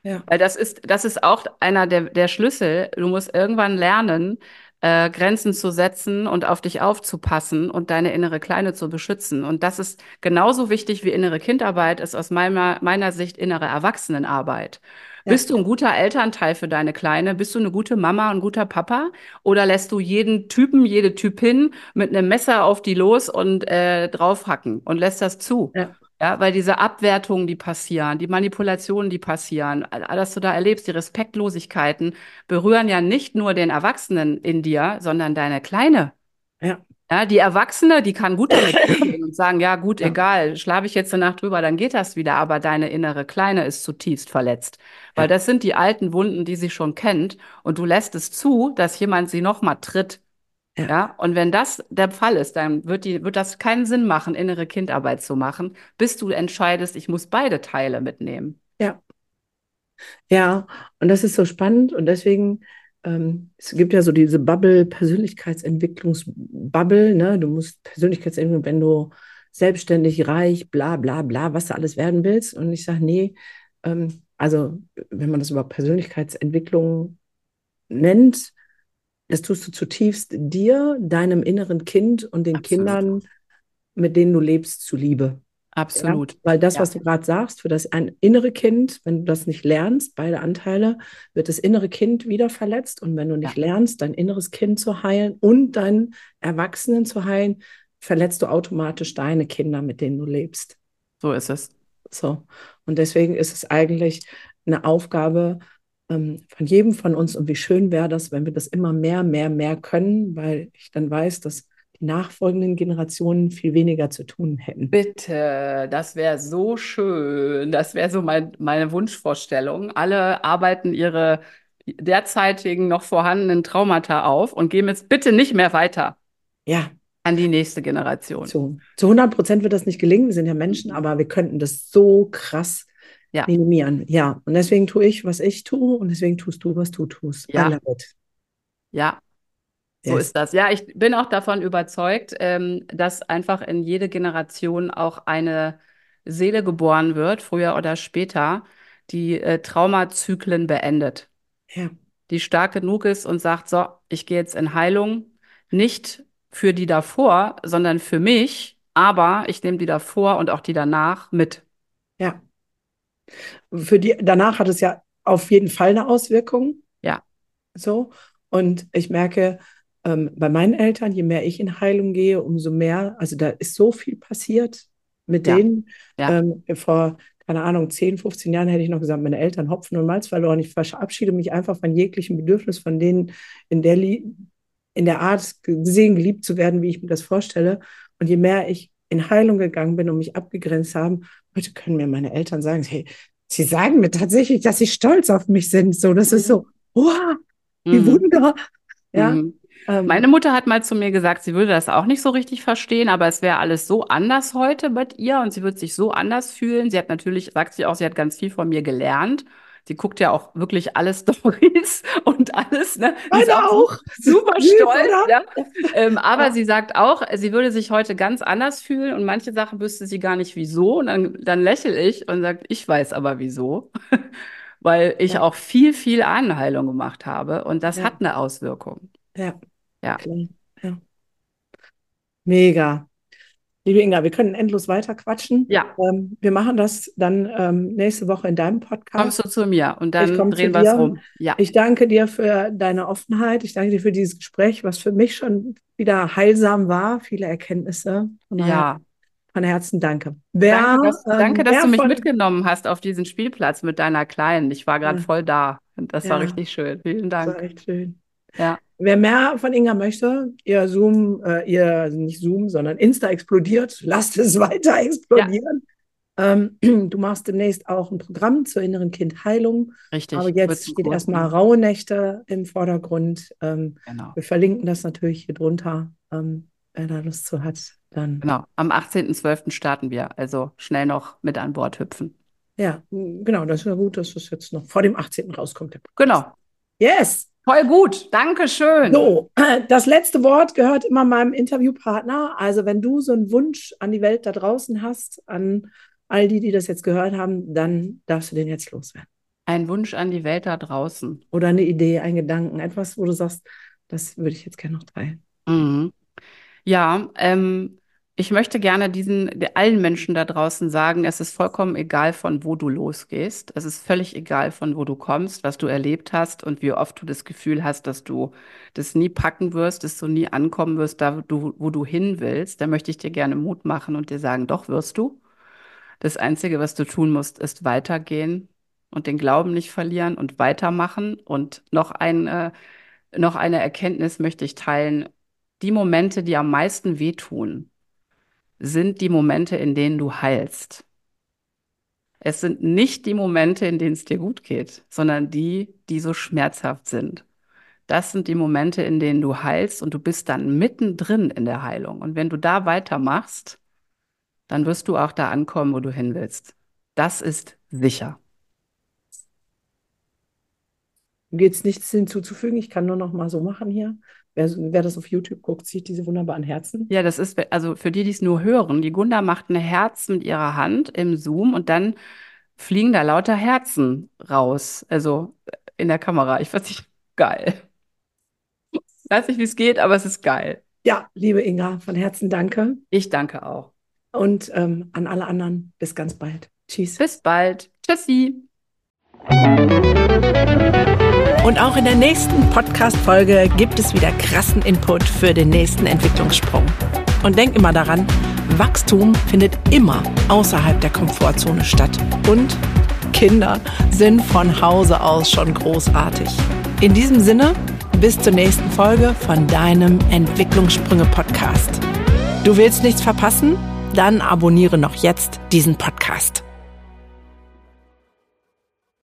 Ja. Weil das ist, das ist auch einer der, der Schlüssel. Du musst irgendwann lernen, äh, Grenzen zu setzen und auf dich aufzupassen und deine innere Kleine zu beschützen. Und das ist genauso wichtig wie innere Kindarbeit, ist aus meiner, meiner Sicht innere Erwachsenenarbeit. Ja. Bist du ein guter Elternteil für deine Kleine? Bist du eine gute Mama, ein guter Papa? Oder lässt du jeden Typen, jede Typin mit einem Messer auf die los und äh, draufhacken und lässt das zu? Ja. Ja, weil diese Abwertungen, die passieren, die Manipulationen, die passieren, alles, was du da erlebst, die Respektlosigkeiten, berühren ja nicht nur den Erwachsenen in dir, sondern deine Kleine. Ja. Ja, die Erwachsene, die kann gut damit <coughs> umgehen und sagen, ja gut, ja. egal, schlafe ich jetzt eine Nacht drüber, dann geht das wieder, aber deine innere Kleine ist zutiefst verletzt. Weil ja. das sind die alten Wunden, die sie schon kennt und du lässt es zu, dass jemand sie nochmal tritt ja. ja. Und wenn das der Fall ist, dann wird, die, wird das keinen Sinn machen, innere Kindarbeit zu machen, bis du entscheidest, ich muss beide Teile mitnehmen. Ja. Ja, und das ist so spannend und deswegen, ähm, es gibt ja so diese Bubble, Persönlichkeitsentwicklungsbubble, ne? Du musst Persönlichkeitsentwicklung, wenn du selbstständig, reich, bla bla bla, was du alles werden willst. Und ich sage, nee, ähm, also wenn man das über Persönlichkeitsentwicklung nennt, das tust du zutiefst dir, deinem inneren Kind und den Absolut. Kindern, mit denen du lebst, zuliebe. Absolut. Ja? Weil das, ja. was du gerade sagst, für das ein innere Kind, wenn du das nicht lernst, beide Anteile, wird das innere Kind wieder verletzt. Und wenn du nicht ja. lernst, dein inneres Kind zu heilen und deinen Erwachsenen zu heilen, verletzt du automatisch deine Kinder, mit denen du lebst. So ist es. So. Und deswegen ist es eigentlich eine Aufgabe, ähm, von jedem von uns. Und wie schön wäre das, wenn wir das immer mehr, mehr, mehr können, weil ich dann weiß, dass die nachfolgenden Generationen viel weniger zu tun hätten. Bitte, das wäre so schön. Das wäre so mein, meine Wunschvorstellung. Alle arbeiten ihre derzeitigen noch vorhandenen Traumata auf und gehen jetzt bitte nicht mehr weiter. Ja. An die nächste Generation. So, zu 100 Prozent wird das nicht gelingen. Wir sind ja Menschen, aber wir könnten das so krass ja. minimieren. Ja, und deswegen tue ich, was ich tue und deswegen tust du, was du tust. Ja. Ja, so yes. ist das. Ja, ich bin auch davon überzeugt, ähm, dass einfach in jede Generation auch eine Seele geboren wird, früher oder später, die äh, Traumazyklen beendet. Ja. Die stark genug ist und sagt, so, ich gehe jetzt in Heilung, nicht für die davor, sondern für mich, aber ich nehme die davor und auch die danach mit. Ja. Für die, danach hat es ja auf jeden Fall eine Auswirkung. Ja. So. Und ich merke, ähm, bei meinen Eltern, je mehr ich in Heilung gehe, umso mehr, also da ist so viel passiert mit Ja. denen. Ja. Ähm, vor, keine Ahnung, 10, 15 Jahren hätte ich noch gesagt, meine Eltern Hopfen und Malz verloren. Ich verabschiede mich einfach von jeglichem Bedürfnis, von denen in der, in der Art gesehen, geliebt zu werden, wie ich mir das vorstelle. Und je mehr ich in Heilung gegangen bin und mich abgegrenzt haben, heute können mir meine Eltern sagen, hey, sie sagen mir tatsächlich, dass sie stolz auf mich sind. So, das ist so, wow, wie Mhm. Wunder. Ja, Mhm. ähm, Meine Mutter hat mal zu mir gesagt, sie würde das auch nicht so richtig verstehen, aber es wäre alles so anders heute mit ihr und sie würde sich so anders fühlen. Sie hat natürlich, sagt sie auch, sie hat ganz viel von mir gelernt. Sie guckt ja auch wirklich alle <laughs> Stories und alles, ne? Sie ist Meine auch. super stolz, ja. Ähm, aber Ja. sie sagt auch, sie würde sich heute ganz anders fühlen und manche Sachen wüsste sie gar nicht wieso. Und dann, dann lächle ich und sagt, ich weiß aber wieso. <laughs> Weil ich Ja. auch viel, viel Ahnenheilung gemacht habe und das hat eine Auswirkung. Ja. Ja. Mega. Liebe Inga, wir können endlos weiter quatschen. Ja. Ähm, wir machen das dann ähm, nächste Woche in deinem Kommst Podcast. du zu mir und dann drehen wir es rum. Ja, Ich danke dir für deine Offenheit. Ich danke dir für dieses Gespräch, was für mich schon wieder heilsam war. Viele Erkenntnisse. Von ja. von Herzen danke. Wer, Danke, dass, ähm, danke, dass du mich von- mitgenommen hast auf diesen Spielplatz mit deiner Kleinen. Ich war gerade Ja. voll da das war Ja. richtig schön. Vielen Das war Dank. echt schön. Ja, Wer mehr von Inga möchte, ihr Zoom, äh, ihr, also nicht Zoom, sondern Insta explodiert, lasst es weiter explodieren. Ähm, <clears throat> du machst demnächst auch ein Programm zur inneren Kindheilung. richtig. Aber jetzt steht Kurs erstmal geben. raue Nächte im Vordergrund. Ähm, Genau. wir verlinken das natürlich hier drunter. Ähm, wer da Lust zu hat, dann. Genau. Am 18.12. starten wir. Also schnell noch mit an Bord hüpfen. Ja, genau, das ist ja gut, dass das jetzt noch vor dem 18. rauskommt. Genau. Yes! Voll gut. Dankeschön. So, <clears throat> das letzte Wort gehört immer meinem Interviewpartner. Also, wenn du so einen Wunsch an die Welt da draußen hast, an all die, die das jetzt gehört haben, dann darfst du den jetzt loswerden. Ein Wunsch an die Welt da draußen. Oder eine Idee, ein Gedanken, etwas, wo du sagst, das würde ich jetzt gerne noch teilen. Mhm. Ja, ähm, ich möchte gerne diesen, allen Menschen da draußen sagen, es ist vollkommen egal, von wo du losgehst. Es ist völlig egal, von wo du kommst, was du erlebt hast und wie oft du das Gefühl hast, dass du das nie packen wirst, dass du nie ankommen wirst, da du, wo du hin willst. Da möchte ich dir gerne Mut machen und dir sagen, doch wirst du. Das Einzige, was du tun musst, ist weitergehen und den Glauben nicht verlieren und weitermachen. Und noch ein, äh, noch eine Erkenntnis möchte ich teilen. Die Momente, die am meisten wehtun, sind die Momente, in denen du heilst. Es sind nicht die Momente, in denen es dir gut geht, sondern die, die so schmerzhaft sind. Das sind die Momente, in denen du heilst und du bist dann mittendrin in der Heilung. Und wenn du da weitermachst, dann wirst du auch da ankommen, wo du hin willst. Das ist sicher. Gibt es nichts hinzuzufügen? Ich kann nur noch mal so machen hier. Wer, wer das auf YouTube guckt, sieht diese wunderbaren Herzen. Ja, das ist, also für die, die es nur hören, die Gunda macht ein Herz mit ihrer Hand im Zoom und dann fliegen da lauter Herzen raus. Also in der Kamera. Ich fand es geil. Weiß nicht, wie es geht, aber es ist geil. Ja, liebe Inga, von Herzen danke. Ich danke auch. Und ähm, an alle anderen, bis ganz bald. Tschüss. Bis bald. Tschüssi. Und auch in der nächsten Podcast-Folge gibt es wieder krassen Input für den nächsten Entwicklungssprung. Und denk immer daran, Wachstum findet immer außerhalb der Komfortzone statt. Und Kinder sind von Hause aus schon großartig. In diesem Sinne, bis zur nächsten Folge von deinem Entwicklungssprünge-Podcast. Du willst nichts verpassen? Dann abonniere noch jetzt diesen Podcast.